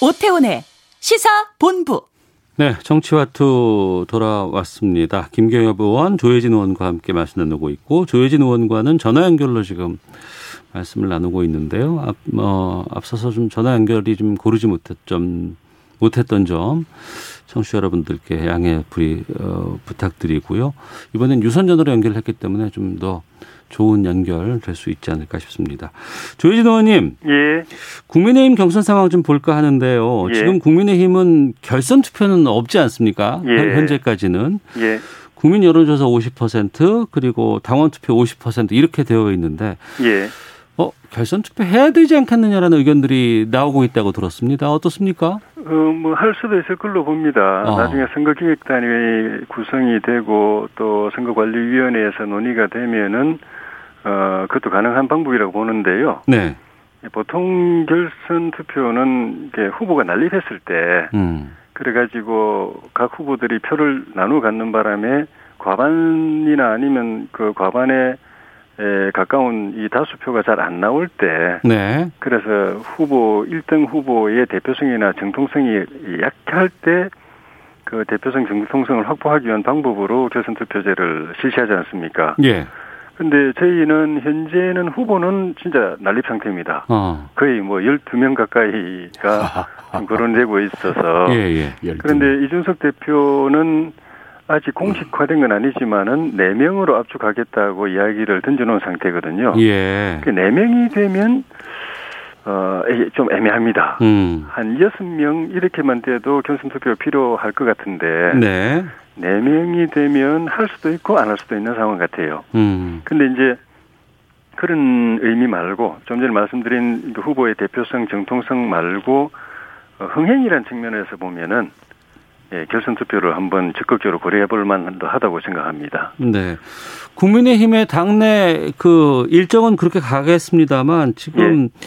오태훈의 시사 본부. 네, 정치와투 돌아왔습니다. 김경엽 의원, 조혜진 의원과 함께 말씀 나누고 있고 조혜진 의원과는 전화 연결로 지금 말씀을 나누고 있는데요. 앞, 어, 앞서서 좀 전화 연결이 좀 고르지 못했던 못했던 점 청취자 여러분들께 양해 부리 어, 부탁드리고요. 이번엔 유선전화로 연결했기 때문에 좀 더 좋은 연결 될 수 있지 않을까 싶습니다. 조혜진 의원님. 예. 국민의힘 경선 상황 좀 볼까 하는데요. 예. 지금 국민의힘은 결선 투표는 없지 않습니까? 예. 현재까지는. 예. 국민 여론조사 50% 그리고 당원 투표 50% 이렇게 되어 있는데 예. 어, 결선 투표 해야 되지 않겠느냐라는 의견들이 나오고 있다고 들었습니다. 어떻습니까? 어, 뭐, 할 수도 있을 걸로 봅니다. 어. 나중에 선거기획단이 구성이 되고 또 선거관리위원회에서 논의가 되면은, 어, 그것도 가능한 방법이라고 보는데요. 네. 보통 결선 투표는 후보가 난립했을 때, 음. 그래가지고 각 후보들이 표를 나누어 갖는 바람에 과반이나 아니면 그 과반에 에 가까운 이 다수표가 잘 안 나올 때 네. 그래서 후보 1등 후보의 대표성이나 정통성이 약할 때 그 대표성 정통성을 확보하기 위한 방법으로 결선 투표제를 실시하지 않습니까? 예. 근데 저희는 현재는 후보는 진짜 난립 상태입니다. 어. 거의 뭐 12명 가까이가 거론되고 있어서 예, 예. 그런데 이준석 대표는 아직 공식화된 건 아니지만은 네 명으로 압축하겠다고 이야기를 던져놓은 상태거든요. 예. 그네 명이 되면 어, 에- 좀 애매합니다. 음. 한 여섯 명 이렇게만 돼도 결선 투표 필요할 것 같은데 네. 네 명이 되면 할 수도 있고 안 할 수도 있는 상황 같아요. 음. 근데 이제 그런 의미 말고 좀 전에 말씀드린 그 후보의 대표성, 정통성 말고 어, 흥행이라는 측면에서 보면은 예, 결선 투표를 한번 적극적으로 고려해 볼 만도 하다고 생각합니다. 네. 국민의힘의 당내 그 일정은 그렇게 가겠습니다만 지금 예.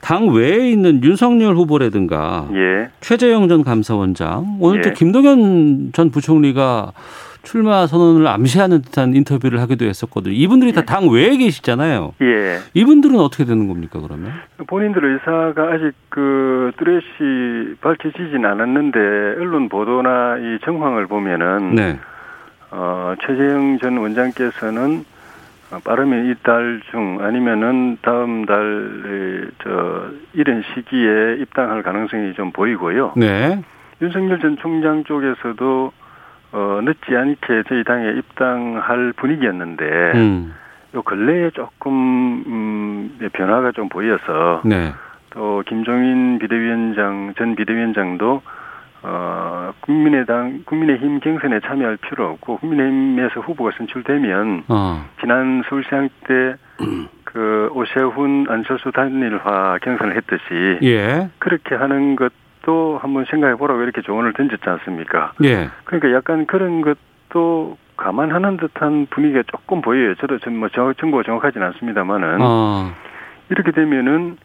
당 외에 있는 윤석열 후보라든가 예. 최재형 전 감사원장 오늘 또 예. 김동연 전 부총리가 출마 선언을 암시하는 듯한 인터뷰를 하기도 했었거든요. 이분들이 다 당 외에 계시잖아요. 예. 이분들은 어떻게 되는 겁니까 그러면? 본인들 의사가 아직 그 뚜렷이 밝혀지진 않았는데 언론 보도나 이 정황을 보면은 네. 어, 최재형 전 원장께서는 어, 빠르면 이 달 중 아니면은 다음 달, 저, 이런 시기에 입당할 가능성이 좀 보이고요. 네. 윤석열 전 총장 쪽에서도 어, 늦지 않게 저희 당에 입당할 분위기였는데, 음. 요 근래에 조금, 음, 변화가 좀 보여서, 네. 또 김종인 비대위원장, 전 비대위원장도 어, 국민의당, 국민의힘 경선에 참여할 필요 없고, 국민의힘에서 후보가 선출되면, 어. 지난 서울시장 때, 그, 오세훈, 안철수 단일화 경선을 했듯이, 예. 그렇게 하는 것 도 한번 생각해 보라고 이렇게 조언을 던졌지 않습니까? 예. 그러니까 약간 그런 것도 감안하는 듯한 분위기가 조금 보여요. 저도 좀뭐 정보가 정확하진 않습니다만은. 어. 이렇게 되면은,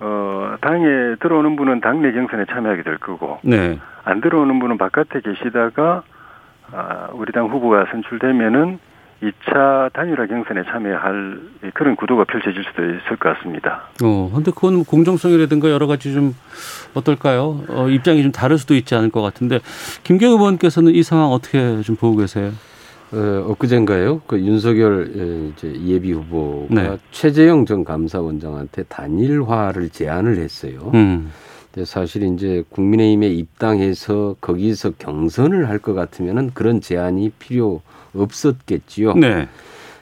어, 당에 들어오는 분은 당내 경선에 참여하게 될 거고, 네. 안 들어오는 분은 바깥에 계시다가 아, 우리 당 후보가 선출되면은 2차 단일화 경선에 참여할 그런 구도가 펼쳐질 수도 있을 것 같습니다. 어, 근데 그건 공정성이라든가 여러 가지 좀 어떨까요? 어, 입장이 좀 다를 수도 있지 않을 것 같은데 김경 의원께서는 이 상황 어떻게 좀 보고 계세요? 어, 엊그젠가요? 그 윤석열 에, 이제 예비 후보가 네. 최재형 전 감사원장한테 단일화를 제안을 했어요. 음. 근데 사실 이제 국민의힘에 입당해서 거기서 경선을 할 것 같으면은 그런 제안이 필요 없었겠지요. 네.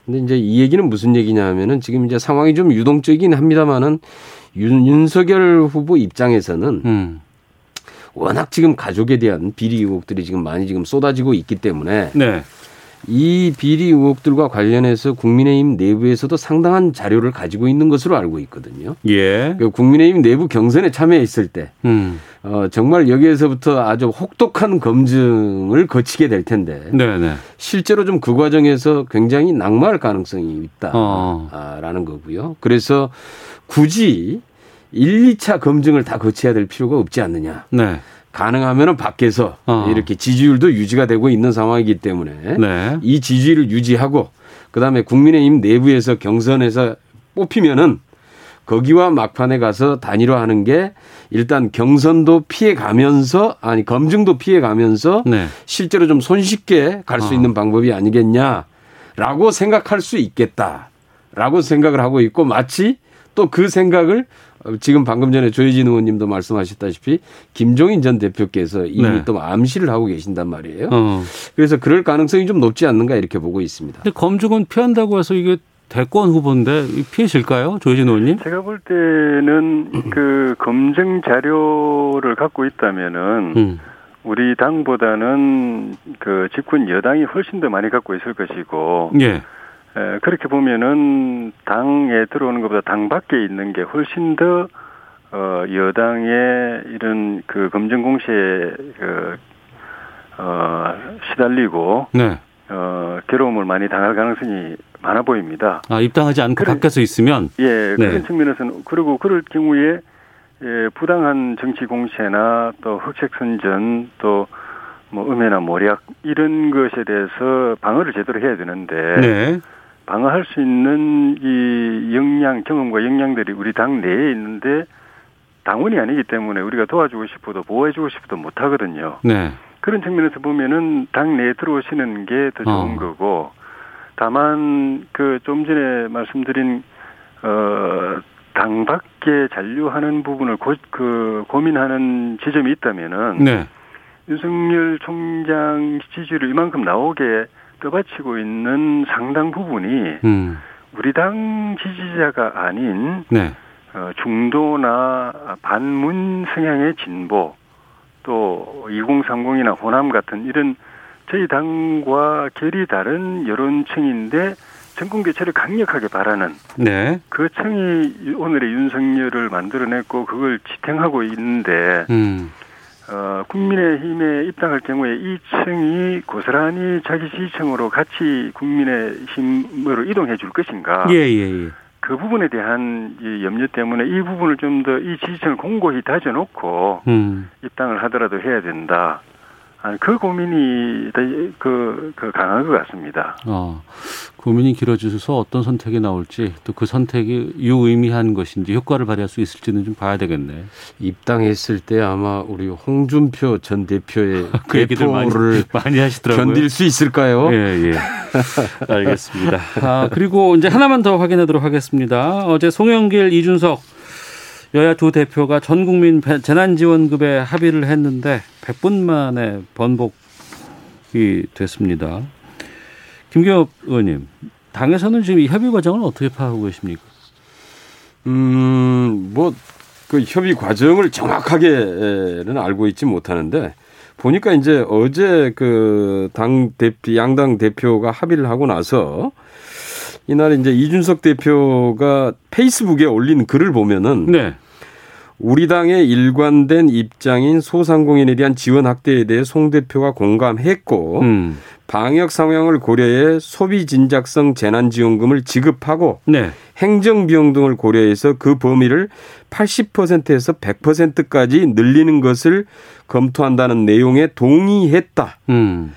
근데 이제 이 얘기는 무슨 얘기냐면은 지금 이제 상황이 좀 유동적이긴 합니다만은 윤, 윤석열 후보 입장에서는 음. 워낙 지금 가족에 대한 비리 의혹들이 지금 많이 지금 쏟아지고 있기 때문에 네. 이 비리 의혹들과 관련해서 국민의힘 내부에서도 상당한 자료를 가지고 있는 것으로 알고 있거든요. 예. 그 국민의힘 내부 경선에 참여했을 때 음. 어, 정말 여기에서부터 아주 혹독한 검증을 거치게 될 텐데 네네. 실제로 좀 그 과정에서 굉장히 낙마할 가능성이 있다라는 어. 거고요. 그래서 굳이 1, 2차 검증을 다 거쳐야 될 필요가 없지 않느냐. 네. 가능하면은 밖에서 어. 이렇게 지지율도 유지가 되고 있는 상황이기 때문에 네. 이 지지율을 유지하고 그다음에 국민의힘 내부에서 경선에서 뽑히면은 거기와 막판에 가서 단일화하는 게 일단 경선도 피해 가면서 아니 검증도 피해 가면서 네. 실제로 좀 손쉽게 갈수 어. 있는 방법이 아니겠냐라고 생각할 수 있겠다라고 생각을 하고 있고 마치 또 그 생각을 어, 지금 방금 전에 조혜진 의원님도 말씀하셨다시피 김종인 전 대표께서 이미 네. 또 암시를 하고 계신단 말이에요. 어. 그래서 그럴 가능성이 좀 높지 않는가 이렇게 보고 있습니다. 근데 검증은 피한다고 해서 이게 대권 후보인데 피해질까요? 조혜진 의원님? 제가 볼 때는 그 검증 자료를 갖고 있다면은 음. 우리 당보다는 그 집권 여당이 훨씬 더 많이 갖고 있을 것이고 예. 에, 그렇게 보면은 당에 들어오는 것보다 당 밖에 있는 게 훨씬 더 어, 여당의 이런 그 검증 공세에 그, 어, 시달리고 네. 어, 괴로움을 많이 당할 가능성이 많아 보입니다. 아, 입당하지 않고 그래. 밖에서 있으면 예, 네. 그런 측면에서는 그리고 그럴 경우에 예, 부당한 정치 공세나 또 흑색 선전 또 뭐 음해나 모략 이런 것에 대해서 방어를 제대로 해야 되는데 네. 방어할 수 있는 이 역량 경험과 역량들이 우리 당 내에 있는데 당원이 아니기 때문에 우리가 도와주고 싶어도 보호해주고 싶어도 못 하거든요. 네. 그런 측면에서 보면은 당 내에 들어오시는 게 더 좋은 어. 거고 다만 그 좀 전에 말씀드린 어당 밖에 잔류하는 부분을 고, 그 고민하는 지점이 있다면은 네. 윤석열 총장 지지율이 이만큼 나오게 떠받치고 있는 상당 부분이 음. 우리 당 지지자가 아닌 네. 어, 중도나 반문 성향의 진보 또 2030이나 호남 같은 이런 저희 당과 결이 다른 여론층인데 정권 교체를 강력하게 바라는 네. 그 층이 오늘의 윤석열을 만들어냈고 그걸 지탱하고 있는데 음. 어, 국민의힘에 입당할 경우에 이 층이 고스란히 자기 지지층으로 같이 국민의힘으로 이동해 줄 것인가? 예, 예, 예. 그 부분에 대한 이 염려 때문에 이 부분을 좀 더 이 지지층을 공고히 다져놓고 음. 입당을 하더라도 해야 된다. 아, 그 고민이 더 그, 그 강한 것 같습니다. 어, 고민이 길어져서 어떤 선택이 나올지 또 그 선택이 유의미한 것인지 효과를 발휘할 수 있을지는 좀 봐야 되겠네. 입당했을 때 아마 우리 홍준표 전 대표의 그 얘기들 많이, 많이 하시더라고요. 견딜 수 있을까요? 예, 예. 알겠습니다. 아, 그리고 이제 하나만 더 확인하도록 하겠습니다. 어제 송영길, 이준석 여야 두 대표가 전 국민 재난지원급에 합의를 했는데 100분 만에 번복이 됐습니다. 김기업 의원님, 당에서는 지금 이 협의 과정을 어떻게 파악하고 계십니까? 음, 뭐, 그 협의 과정을 정확하게는 알고 있지 못하는데, 보니까 이제 어제 그 당 대표, 양당 대표가 합의를 하고 나서, 이날 이제 이준석 대표가 페이스북에 올린 글을 보면은, 네. 우리 당의 일관된 입장인 소상공인에 대한 지원 확대에 대해 송 대표가 공감했고, 음. 방역 상황을 고려해 소비 진작성 재난지원금을 지급하고 네. 행정 비용 등을 고려해서 그 범위를 80%에서 100%까지 늘리는 것을 검토한다는 내용에 동의했다. 음.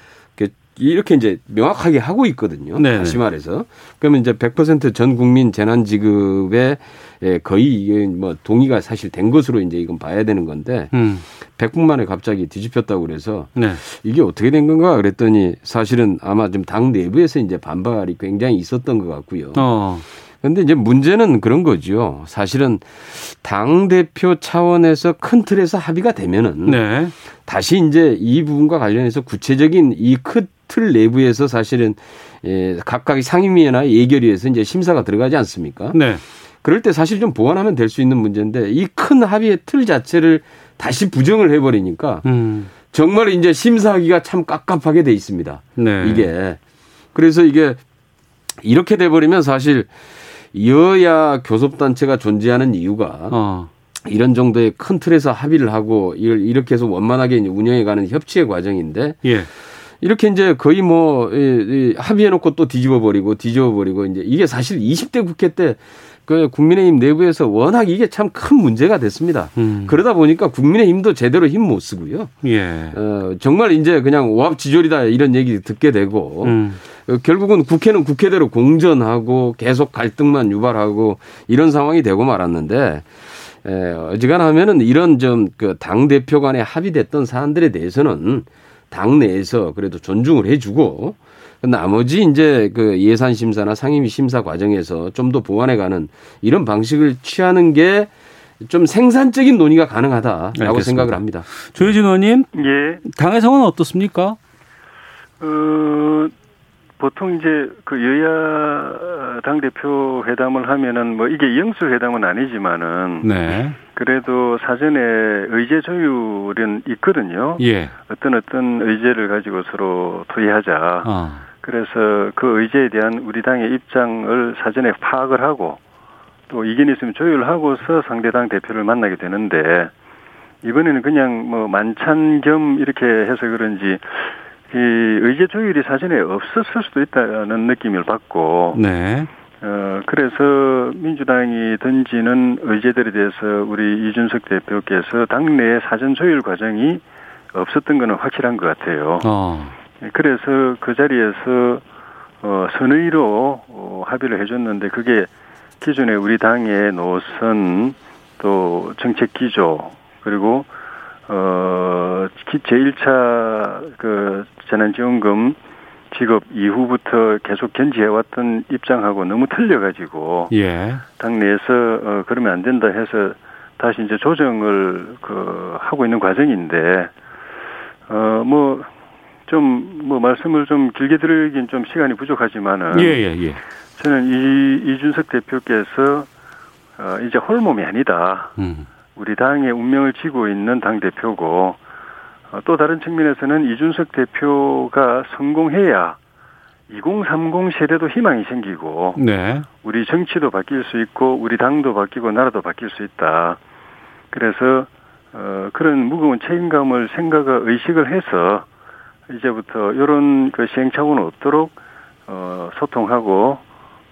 이렇게 이제 명확하게 하고 있거든요. 네네. 다시 말해서 그러면 이제 100%전 국민 재난 지급에 예, 거의 이게 뭐 동의가 사실 된 것으로 이제 이건 봐야 되는 건데 음. 100분 만에 갑자기 뒤집혔다고 그래서 네. 이게 어떻게 된 건가 그랬더니 사실은 아마 좀 당 내부에서 이제 반발이 굉장히 있었던 것 같고요. 어. 근데 이제 문제는 그런 거죠. 사실은 당 대표 차원에서 큰 틀에서 합의가 되면은 네. 다시 이제 이 부분과 관련해서 구체적인 이 큰 틀 내부에서 사실은 예, 각각의 상임위나 예결위에서 이제 심사가 들어가지 않습니까? 네. 그럴 때 사실 좀 보완하면 될 수 있는 문제인데 이 큰 합의의 틀 자체를 다시 부정을 해버리니까 음. 정말 이제 심사하기가 참 깝깝하게 돼 있습니다. 네. 이게 그래서 이게 이렇게 돼버리면 사실 여야 교섭단체가 존재하는 이유가 어. 이런 정도의 큰 틀에서 합의를 하고 이걸 이렇게 해서 원만하게 운영해가는 협치의 과정인데 예. 이렇게 이제 거의 뭐 합의해놓고 또 뒤집어버리고 뒤집어버리고 이제 이게 사실 20대 국회 때 그 국민의힘 내부에서 워낙 이게 참 큰 문제가 됐습니다. 음. 그러다 보니까 국민의힘도 제대로 힘 못 쓰고요. 예. 어, 정말 이제 그냥 오합지졸이다 이런 얘기 듣게 되고 음. 어, 결국은 국회는 국회대로 공전하고 계속 갈등만 유발하고 이런 상황이 되고 말았는데 에, 어지간하면은 이런 좀 그 당 대표 간에 합의됐던 사안들에 대해서는 당 내에서 그래도 존중을 해주고 나머지 이제 그 예산 심사나 상임위 심사 과정에서 좀 더 보완해가는 이런 방식을 취하는 게 좀 생산적인 논의가 가능하다라고 알겠습니다. 생각을 합니다. 조혜진 의원님, 예. 당의 상황은 어떻습니까? 어, 보통 이제 그 여야 당 대표 회담을 하면은 뭐 이게 영수 회담은 아니지만은 네. 그래도 사전에 의제 조율은 있거든요. 예. 어떤 어떤 의제를 가지고 서로 토의하자. 아. 그래서 그 의제에 대한 우리 당의 입장을 사전에 파악을 하고 또 이견이 있으면 조율하고서 상대당 대표를 만나게 되는데 이번에는 그냥 뭐 만찬 겸 이렇게 해서 그런지 이 의제 조율이 사전에 없었을 수도 있다는 느낌을 받고 네. 어 그래서 민주당이 던지는 의제들에 대해서 우리 이준석 대표께서 당내의 사전 조율 과정이 없었던 거는 확실한 것 같아요. 어. 그래서 그 자리에서 어, 선의로 어, 합의를 해줬는데 그게 기존의 우리 당의 노선 또 정책 기조 그리고 어 기- 제1차 그 재난지원금 지급 이후부터 계속 견지해왔던 입장하고 너무 틀려가지고 예. 당내에서 어, 그러면 안 된다 해서 다시 이제 조정을 그 하고 있는 과정인데 어뭐 좀 뭐 말씀을 좀 길게 드리긴 좀 시간이 부족하지만은 예, 예, 예. 저는 이 이준석 대표께서 어 이제 홀몸이 아니다. 음. 우리 당의 운명을 쥐고 있는 당 대표고 어, 또 다른 측면에서는 이준석 대표가 성공해야 2030 세대도 희망이 생기고 네. 우리 정치도 바뀔 수 있고 우리 당도 바뀌고 나라도 바뀔 수 있다. 그래서 어 그런 무거운 책임감을 생각을 의식을 해서 이제부터 이런 그 시행착오는 없도록 어 소통하고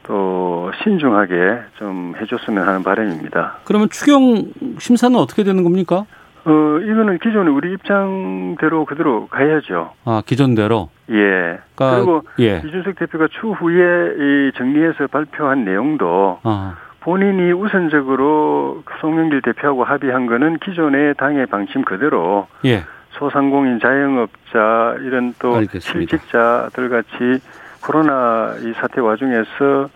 또 신중하게 좀 해줬으면 하는 바람입니다. 그러면 추경 심사는 어떻게 되는 겁니까? 어 이거는 기존에 우리 입장대로 그대로 가야죠. 아, 기존대로. 예. 그러니까, 그리고 예. 이준석 대표가 추후에 이 정리해서 발표한 내용도 아. 본인이 우선적으로 송영길 대표하고 합의한 거는 기존의 당의 방침 그대로 예. 소상공인 자영업자 이런 또 알겠습니다. 실직자들 같이 코로나 이 사태 와중에서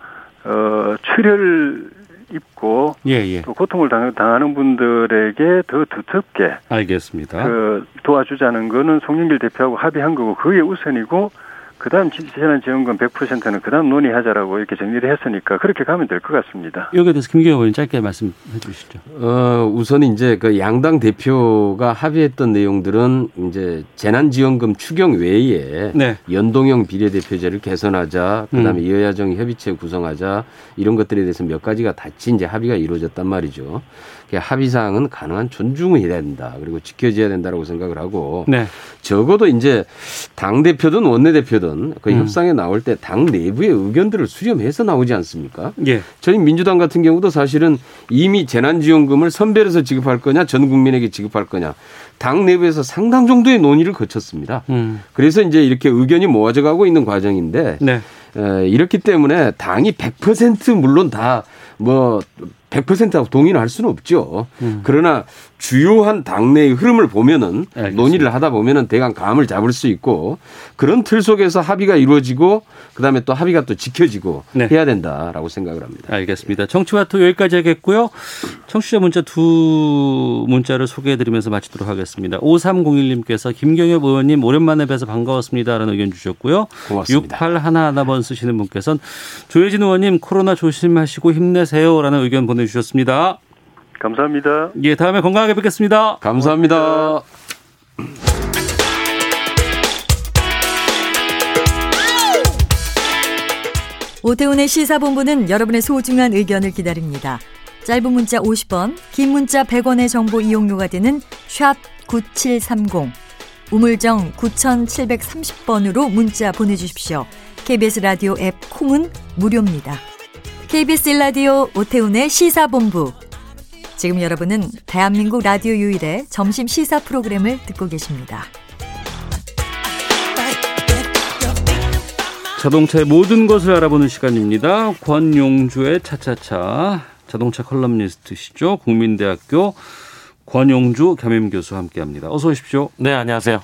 어 출혈 입고 예, 예. 또 고통을 당- 당하는 분들에게 더 두텁게 알겠습니다. 그 도와주자는 거는 송영길 대표하고 합의한 거고 그게 우선이고 그 다음 재난지원금 100%는 그 다음 논의하자라고 이렇게 정리를 했으니까 그렇게 가면 될 것 같습니다. 여기에 대해서 김기현 의원 짧게 말씀해 주시죠. 어, 우선 이제 그 양당 대표가 합의했던 내용들은 이제 재난지원금 추경 외에 네. 연동형 비례대표제를 개선하자, 그 다음에 음. 여야정 협의체 구성하자 이런 것들에 대해서 몇 가지가 같이 이제 합의가 이루어졌단 말이죠. 그 합의 사항은 가능한 존중을 해야 된다. 그리고 지켜져야 된다라고 생각을 하고 네. 적어도 이제 당 대표든 원내 대표든 그 음. 협상에 나올 때 당 내부의 의견들을 수렴해서 나오지 않습니까? 예. 저희 민주당 같은 경우도 사실은 이미 재난지원금을 선별해서 지급할 거냐 전 국민에게 지급할 거냐 당 내부에서 상당 정도의 논의를 거쳤습니다. 음. 그래서 이제 이렇게 의견이 모아져 가고 있는 과정인데 네. 에, 이렇기 때문에 당이 100% 물론 다뭐 100%하고 동의를 할 수는 없죠. 음. 그러나 주요한 당내의 흐름을 보면은 알겠습니다. 논의를 하다 보면은 대강 감을 잡을 수 있고 그런 틀 속에서 합의가 이루어지고 그다음에 또 합의가 또 지켜지고 네. 해야 된다라고 생각을 합니다. 알겠습니다. 정치와투 여기까지 하겠고요. 청취자 문자 두 문자를 소개해 드리면서 마치도록 하겠습니다. 5301님께서 김경엽 의원님 오랜만에 뵈서 반가웠습니다라는 의견 주셨고요. 고맙습니다. 6811번 쓰시는 분께서는 조혜진 의원님 코로나 조심하시고 힘내세요라는 의견 보내 주셨습니다. 감사합니다. 예, 다음에 건강하게 뵙겠습니다. 감사합니다. 오태훈의 시사본부는 여러분의 소중한 의견을 기다립니다. 짧은 문자 50원, 긴 문자 100원의 정보 이용료가 되는 샵 9730, 우물정 9730번으로 문자 보내주십시오. KBS 라디오 앱 콩은 무료입니다. KBS 라디오 오태훈의 시사본부. 지금 여러분은 대한민국 라디오 유일의 점심 시사 프로그램을 듣고 계십니다. 자동차의 모든 것을 알아보는 시간입니다. 권용주의 차차차 자동차 컬럼니스트시죠. 국민대학교 권용주 겸임 교수와 함께합니다. 어서 오십시오. 네, 안녕하세요.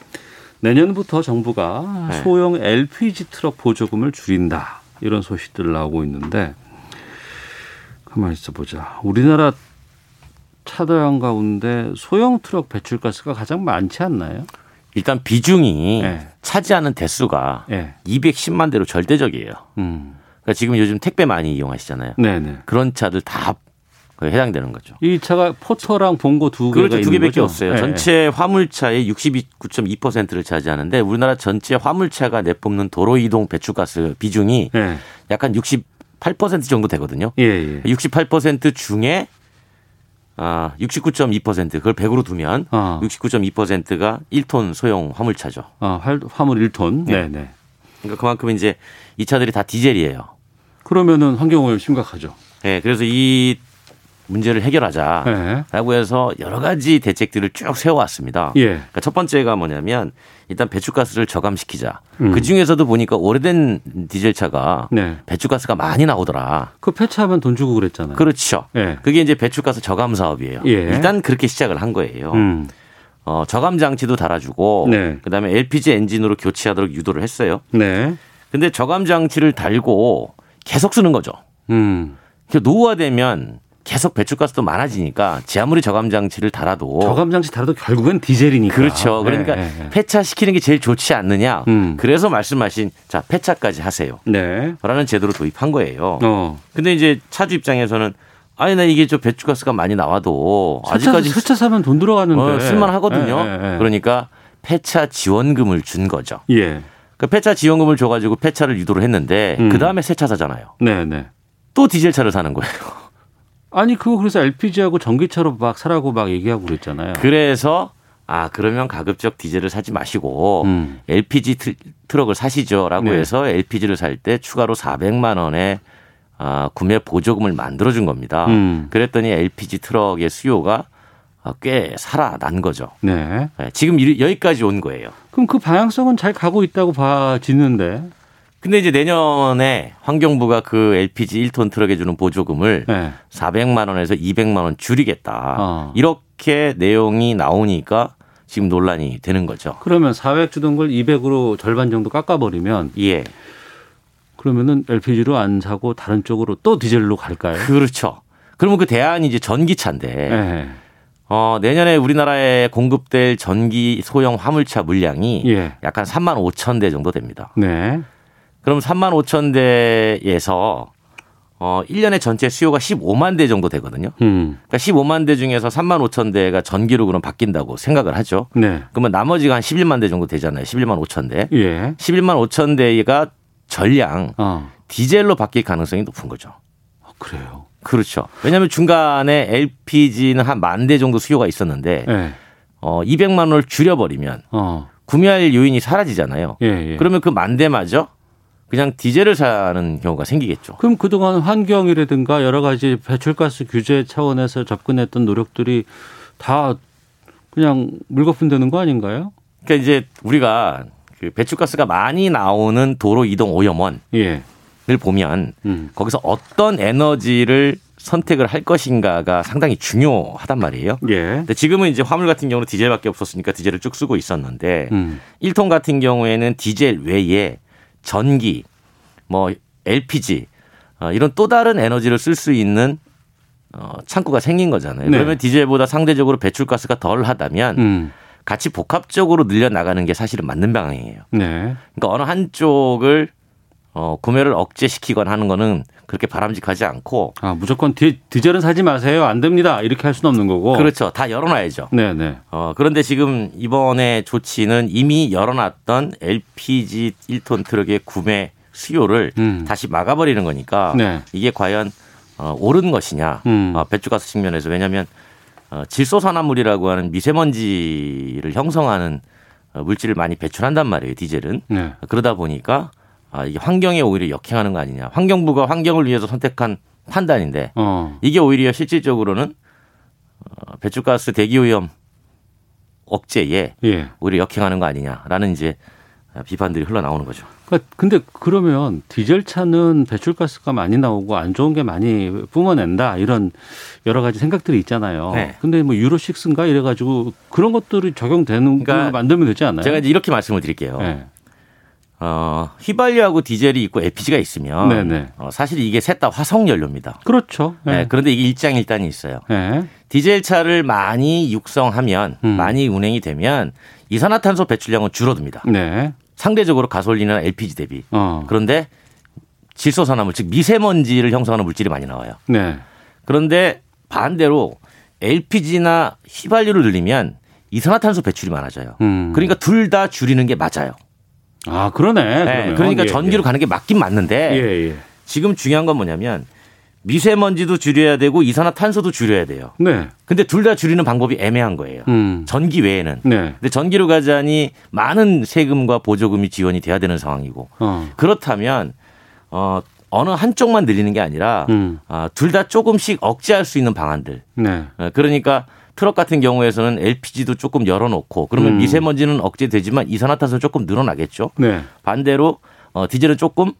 내년부터 정부가 네. 소형 LPG 트럭 보조금을 줄인다 이런 소식들 나오고 있는데 가만히 있어 보자. 우리나라 차량 가운데 소형 트럭 배출가스가 가장 많지 않나요? 일단 비중이 네. 차지하는 대수가 210만 대로 절대적이에요. 음. 그러니까 지금 요즘 택배 많이 이용하시잖아요. 네네. 그런 차들 다 해당되는 거죠. 이 차가 포터랑 봉고 두 개가 그렇죠. 두 개밖에? 없어요. 예, 전체 화물차의 62.2%를 차지하는데 우리나라 전체 화물차가 내뿜는 도로 이동 배출가스 비중이 예. 약간 68% 정도 되거든요. 예, 예. 68% 중에 아, 69.2% 그걸 100으로 두면 아. 69.2%가 1톤 소형 화물차죠. 아, 활- 화물 1톤. 네. 네, 네. 그러니까 그만큼 이제 이 차들이 다 디젤이에요. 그러면은 환경오염 심각하죠. 네, 그래서 이 문제를 해결하자라고 네. 해서 여러 가지 대책들을 쭉 세워왔습니다. 예. 그러니까 첫 번째가 뭐냐면 일단 배출가스를 저감시키자. 음. 그 중에서도 보니까 오래된 디젤 차가 네. 배출가스가 많이 나오더라. 그 폐차하면 돈 주고 그랬잖아요. 그렇죠. 예. 그게 이제 배출가스 저감 사업이에요. 예. 일단 그렇게 시작을 한 거예요. 음. 어, 저감 장치도 달아주고 네. 그다음에 LPG 엔진으로 교체하도록 유도를 했어요. 네. 근데 저감 장치를 달고 계속 쓰는 거죠. 음. 그 노후화되면 계속 배출가스도 많아지니까 제 아무리 저감 장치를 달아도 저감 장치 달아도 결국엔 디젤이니까. 그렇죠. 그러니까 예, 예, 예. 폐차시키는 게 제일 좋지 않느냐. 음. 그래서 말씀하신 자 폐차까지 하세요. 네. 라는 제도를 도입한 거예요. 어. 근데 이제 차주 입장에서는 아니 나 이게 저 배출가스가 많이 나와도 아직까지 세차 사면 돈 들어가는데 어, 쓸만하거든요. 예, 예, 예. 그러니까 폐차 지원금을 준 거죠. 예. 그 폐차 지원금을 줘가지고 폐차를 유도를 했는데 음. 그 다음에 새 차 사잖아요. 네, 네. 또 디젤 차를 사는 거예요. 아니 그거 그래서 LPG하고 전기차로 막 사라고 막 얘기하고 그랬잖아요. 그래서 아 그러면 가급적 디젤을 사지 마시고 음. LPG 트, 트럭을 사시죠라고 네. 해서 LPG를 살 때 추가로 400만 원의 아, 구매 보조금을 만들어 준 겁니다. 음. 그랬더니 LPG 트럭의 수요가 아, 꽤 살아난 거죠. 네. 네, 지금 이- 여기까지 온 거예요. 그럼 그 방향성은 잘 가고 있다고 봐지는데. 근데 이제 내년에 환경부가 그 LPG 1톤 트럭에 주는 보조금을 네. 400만 원에서 200만 원 줄이겠다. 어. 이렇게 내용이 나오니까 지금 논란이 되는 거죠. 그러면 400 주던 걸 200으로 절반 정도 깎아버리면 예. 그러면은 LPG로 안 사고 다른 쪽으로 또 디젤로 갈까요? 그렇죠. 그러면 그 대안이 이제 전기차인데 네. 어, 내년에 우리나라에 공급될 전기 소형 화물차 물량이 예. 약간 3만 5천 대 정도 됩니다. 네. 그럼 3만 5천 대에서 어, 1년에 전체 수요가 15만 대 정도 되거든요. 음. 그러니까 15만 대 중에서 3만 5천 대가 전기로 그럼 바뀐다고 생각을 하죠. 네. 그러면 나머지가 한 11만 대 정도 되잖아요. 11만 5천 대. 예. 11만 5천 대가 전량 어. 디젤로 바뀔 가능성이 높은 거죠. 그래요. 그렇죠. 왜냐하면 중간에 LPG는 한 만 대 정도 수요가 있었는데 예. 어, 200만 원을 줄여버리면 어. 구매할 요인이 사라지잖아요. 예, 예. 그러면 그 만 대마저 그냥 디젤을 사는 경우가 생기겠죠. 그럼 그동안 환경이라든가 여러 가지 배출가스 규제 차원에서 접근했던 노력들이 다 그냥 물거품 되는 거 아닌가요? 그러니까 이제 우리가 그 배출가스가 많이 나오는 도로 이동 오염원을 예. 보면 음. 거기서 어떤 에너지를 선택을 할 것인가가 상당히 중요하단 말이에요. 예. 근데 지금은 이제 화물 같은 경우는 디젤밖에 없었으니까 디젤을 쭉 쓰고 있었는데 음. 1톤 같은 경우에는 디젤 외에 전기, 뭐 LPG 어, 이런 또 다른 에너지를 쓸 수 있는 어, 창구가 생긴 거잖아요. 네. 그러면 디젤보다 상대적으로 배출가스가 덜 하다면 음. 같이 복합적으로 늘려 나가는 게 사실은 맞는 방향이에요. 네. 그러니까 어느 한쪽을 어, 구매를 억제시키거나 하는 거는 그렇게 바람직하지 않고 아, 무조건 디, 디젤은 사지 마세요. 안 됩니다. 이렇게 할 수는 없는 거고. 그렇죠. 다 열어놔야죠. 네, 네. 어, 그런데 지금 이번에 조치는 이미 열어놨던 LPG 1톤 트럭의 구매 수요를 다시 막아버리는 거니까 음. 네. 이게 과연 어, 옳은 것이냐 음. 어, 배출가스 측면에서 왜냐하면 어, 질소산화물이라고 하는 미세먼지를 형성하는 어, 물질을 많이 배출한단 말이에요 디젤은 네. 그러다 보니까 아, 이게 환경에 오히려 역행하는 거 아니냐 환경부가 환경을 위해서 선택한 판단인데 어. 이게 오히려 실질적으로는 어, 배출가스 대기 오염 억제에 예. 오히려 역행하는 거 아니냐라는 이제 비판들이 흘러나오는 거죠. 그러니까 근데 그러면 디젤 차는 배출가스가 많이 나오고 안 좋은 게 많이 뿜어낸다 이런 여러 가지 생각들이 있잖아요. 네. 근데 뭐 유로 6인가 이래 가지고 그런 것들이 적용되는 걸 만들면 되지 않나요? 제가 이제 이렇게 말씀을 드릴게요. 네. 어, 휘발유하고 디젤이 있고 LPG가 있으면 네네. 어, 사실 이게 셋 다 화석 연료입니다. 그렇죠. 네, 네. 그런데 이게 일장일단이 있어요. 네. 디젤 차를 많이 육성하면 음. 많이 운행이 되면 이산화탄소 배출량은 줄어듭니다. 네. 상대적으로 가솔린이나 LPG 대비. 어. 그런데 질소산화물 즉 미세먼지를 형성하는 물질이 많이 나와요. 네. 그런데 반대로 LPG나 휘발유를 늘리면 이산화탄소 배출이 많아져요. 음. 그러니까 둘 다 줄이는 게 맞아요. 아 그러네. 네. 그러니까 예, 전기로 예. 가는 게 맞긴 맞는데 예, 예. 지금 중요한 건 뭐냐면 미세먼지도 줄여야 되고 이산화탄소도 줄여야 돼요. 네. 근데 둘 다 줄이는 방법이 애매한 거예요. 음. 전기 외에는. 네. 근데 전기로 가자니 많은 세금과 보조금이 지원이 돼야 되는 상황이고 어. 그렇다면 어 어느 한쪽만 늘리는 게 아니라 음. 아, 둘다 조금씩 억제할 수 있는 방안들. 네. 어, 그러니까 트럭 같은 경우에서는 LPG도 조금 열어놓고 그러면 음. 미세먼지는 억제되지만 이산화탄소는 조금 늘어나겠죠. 네. 반대로 어, 디젤은 조금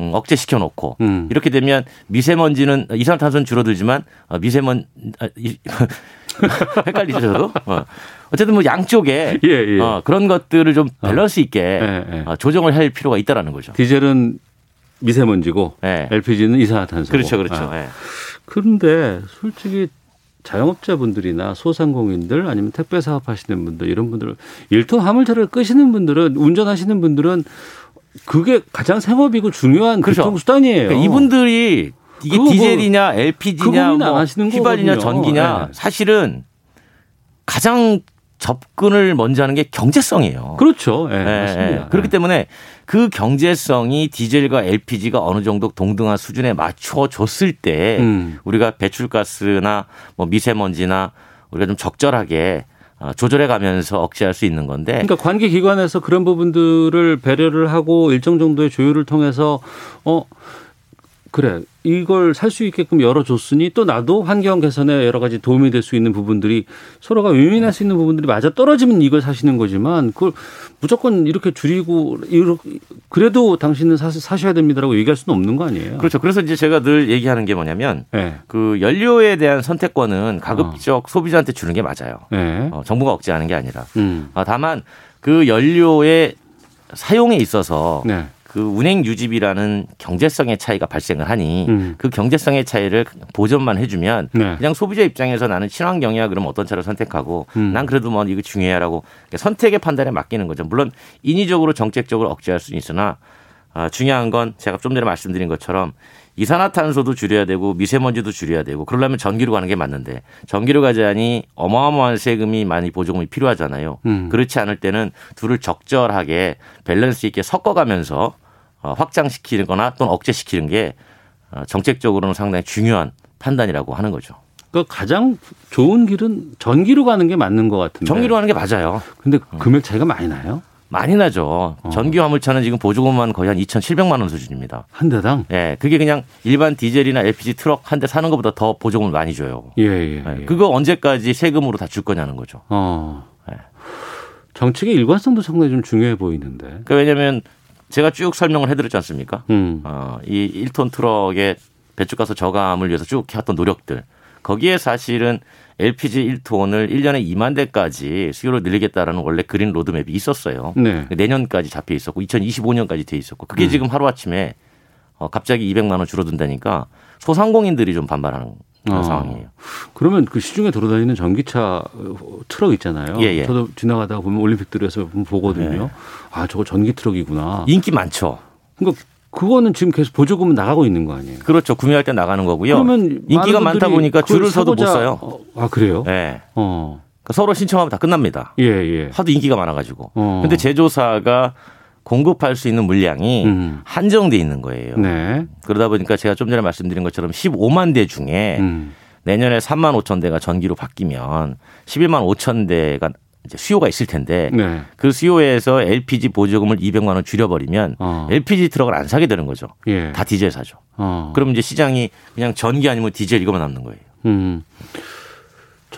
음, 억제시켜 놓고 음. 이렇게 되면 미세먼지는 이산화탄소는 줄어들지만 어, 미세먼 아, 이, 헷갈리죠. 어. 어쨌든 뭐 양쪽에 예, 예. 어, 그런 것들을 좀 밸런스 있게 예, 예. 어, 조정을 할 필요가 있다라는 거죠. 디젤은 미세먼지고 LPG는 이산화탄소. 그렇죠, 그렇죠. 아. 예. 그런데 솔직히 자영업자분들이나 소상공인들 아니면 택배 사업하시는 분들 이런 분들 일톤 화물차를 끄시는 분들은 운전하시는 분들은 그게 가장 생업이고 중요한 그렇죠. 교통수단이에요. 그러니까 이분들이 이게 뭐 디젤이냐 그 LPG냐 뭐 거거든요. 전기냐 네. 사실은 가장 접근을 먼저 하는 게 경제성이에요. 그렇죠. 예, 예, 맞습니다. 예. 그렇기 때문에 그 경제성이 디젤과 LPG가 어느 정도 동등한 수준에 맞춰줬을 때 음. 우리가 배출가스나 뭐 미세먼지나 우리가 좀 적절하게 어, 조절해 가면서 억제할 수 있는 건데 그러니까 관계 기관에서 그런 부분들을 배려를 하고 일정 정도의 조율을 통해서 어 그래 이걸 살 수 있게끔 열어줬으니 또 나도 환경 개선에 여러 가지 도움이 될 수 있는 부분들이 서로가 윈윈할 수 있는 부분들이 맞아 떨어지면 이걸 사시는 거지만 그걸 무조건 이렇게 줄이고 이렇게 그래도 당신은 사, 사셔야 됩니다라고 얘기할 수는 없는 거 아니에요? 그렇죠. 그래서 이제 제가 늘 얘기하는 게 뭐냐면 네. 그 연료에 대한 선택권은 가급적 소비자한테 주는 게 맞아요. 네. 어, 정부가 억제하는 게 아니라. 음. 아, 다만 그 연료의 사용에 있어서 네. 그 운행 유지비라는 경제성의 차이가 발생을 하니 음. 그 경제성의 차이를 보전만 해주면 네. 그냥 소비자 입장에서 나는 친환경이야 그러면 어떤 차를 선택하고 음. 난 그래도 뭐 이거 중요해라고 선택의 판단에 맡기는 거죠. 물론 인위적으로 정책적으로 억제할 수는 있으나 아, 중요한 건 제가 좀 전에 말씀드린 것처럼 이산화탄소도 줄여야 되고 미세먼지도 줄여야 되고 그러려면 전기로 가는 게 맞는데 전기로 가자니 어마어마한 세금이 많이 보조금이 필요하잖아요. 음. 그렇지 않을 때는 둘을 적절하게 밸런스 있게 섞어가면서 어, 확장시키거나 또는 억제시키는 게 어, 정책적으로는 상당히 중요한 판단이라고 하는 거죠. 그 가장 좋은 길은 전기로 가는 게 맞는 것 같은데. 전기로 가는 게 맞아요. 근데 금액 차이가 많이 나요? 많이 나죠. 전기 화물차는 지금 보조금만 거의 한 2,700만 원 수준입니다. 한 대당? 예, 그게 그냥 일반 디젤이나 LPG 트럭 한 대 사는 것보다 더 보조금을 많이 줘요. 예, 예. 예, 그거 언제까지 세금으로 다 줄 거냐는 거죠. 어. 네. 정책의 일관성도 상당히 좀 중요해 보이는데. 그러니까 왜냐하면 제가 쭉 설명을 해드렸지 않습니까? 음. 어, 이 1톤 트럭의 배출가스 저감을 위해서 쭉 해왔던 노력들. 거기에 사실은 LPG 1톤을 1년에 2만 대까지 수요를 늘리겠다라는 원래 그린 로드맵이 있었어요. 네. 내년까지 잡혀 있었고 2025년까지 돼 있었고 그게 음. 지금 하루아침에 어, 갑자기 200만 원 줄어든다니까 소상공인들이 좀 반발하는 그런 어. 상황이에요. 그러면 그 시중에 돌아다니는 전기차 어, 트럭 있잖아요. 예, 예. 저도 지나가다가 보면 올림픽대로에서 보면 보거든요. 네. 아, 저거 전기 트럭이구나. 인기 많죠. 그러니까 그거는 지금 계속 보조금은 나가고 있는 거 아니에요? 그렇죠. 구매할 때 나가는 거고요. 그러면 인기가 많다 보니까 줄을 서도 못 써요. 어, 아, 그래요? 네. 어. 그러니까 서로 신청하면 다 끝납니다. 예, 예. 하도 인기가 많아가지고. 어. 근데 제조사가 공급할 수 있는 물량이 음. 한정돼 있는 거예요. 네. 그러다 보니까 제가 좀 전에 말씀드린 것처럼 15만 대 중에 음. 내년에 3만 5천 대가 전기로 바뀌면 11만 5천 대가 이제 수요가 있을 텐데 네. 그 수요에서 LPG 보조금을 200만 원 줄여버리면 어. LPG 트럭을 안 사게 되는 거죠. 예. 다 디젤 사죠. 어. 그럼 이제 시장이 그냥 전기 아니면 디젤 이거만 남는 거예요. 음.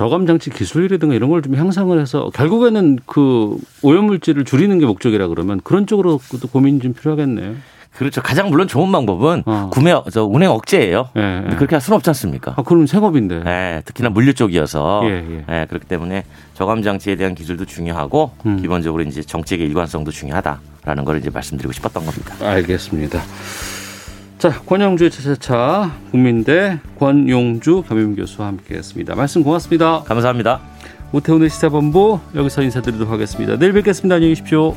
저감 장치 기술이라 든가 이런 걸 좀 향상을 해서 결국에는 그 오염물질을 줄이는 게 목적이라 그러면 그런 쪽으로 또 고민이 좀 필요하겠네요. 그렇죠. 가장 물론 좋은 방법은 어. 구매 저 운행 억제예요. 예, 예. 그렇게 할 수는 없지 않습니까? 아, 그럼 생업인데. 네, 특히나 물류 쪽이어서 예, 예. 네, 그렇기 때문에 저감 장치에 대한 기술도 중요하고 음. 기본적으로 이제 정책의 일관성도 중요하다라는 걸 이제 말씀드리고 싶었던 겁니다. 알겠습니다. 자, 권영주의 차차차 국민대 권용주 겸임교수와 함께했습니다. 말씀 고맙습니다. 감사합니다. 오태훈의 시사본부 여기서 인사드리도록 하겠습니다. 내일 뵙겠습니다. 안녕히 계십시오.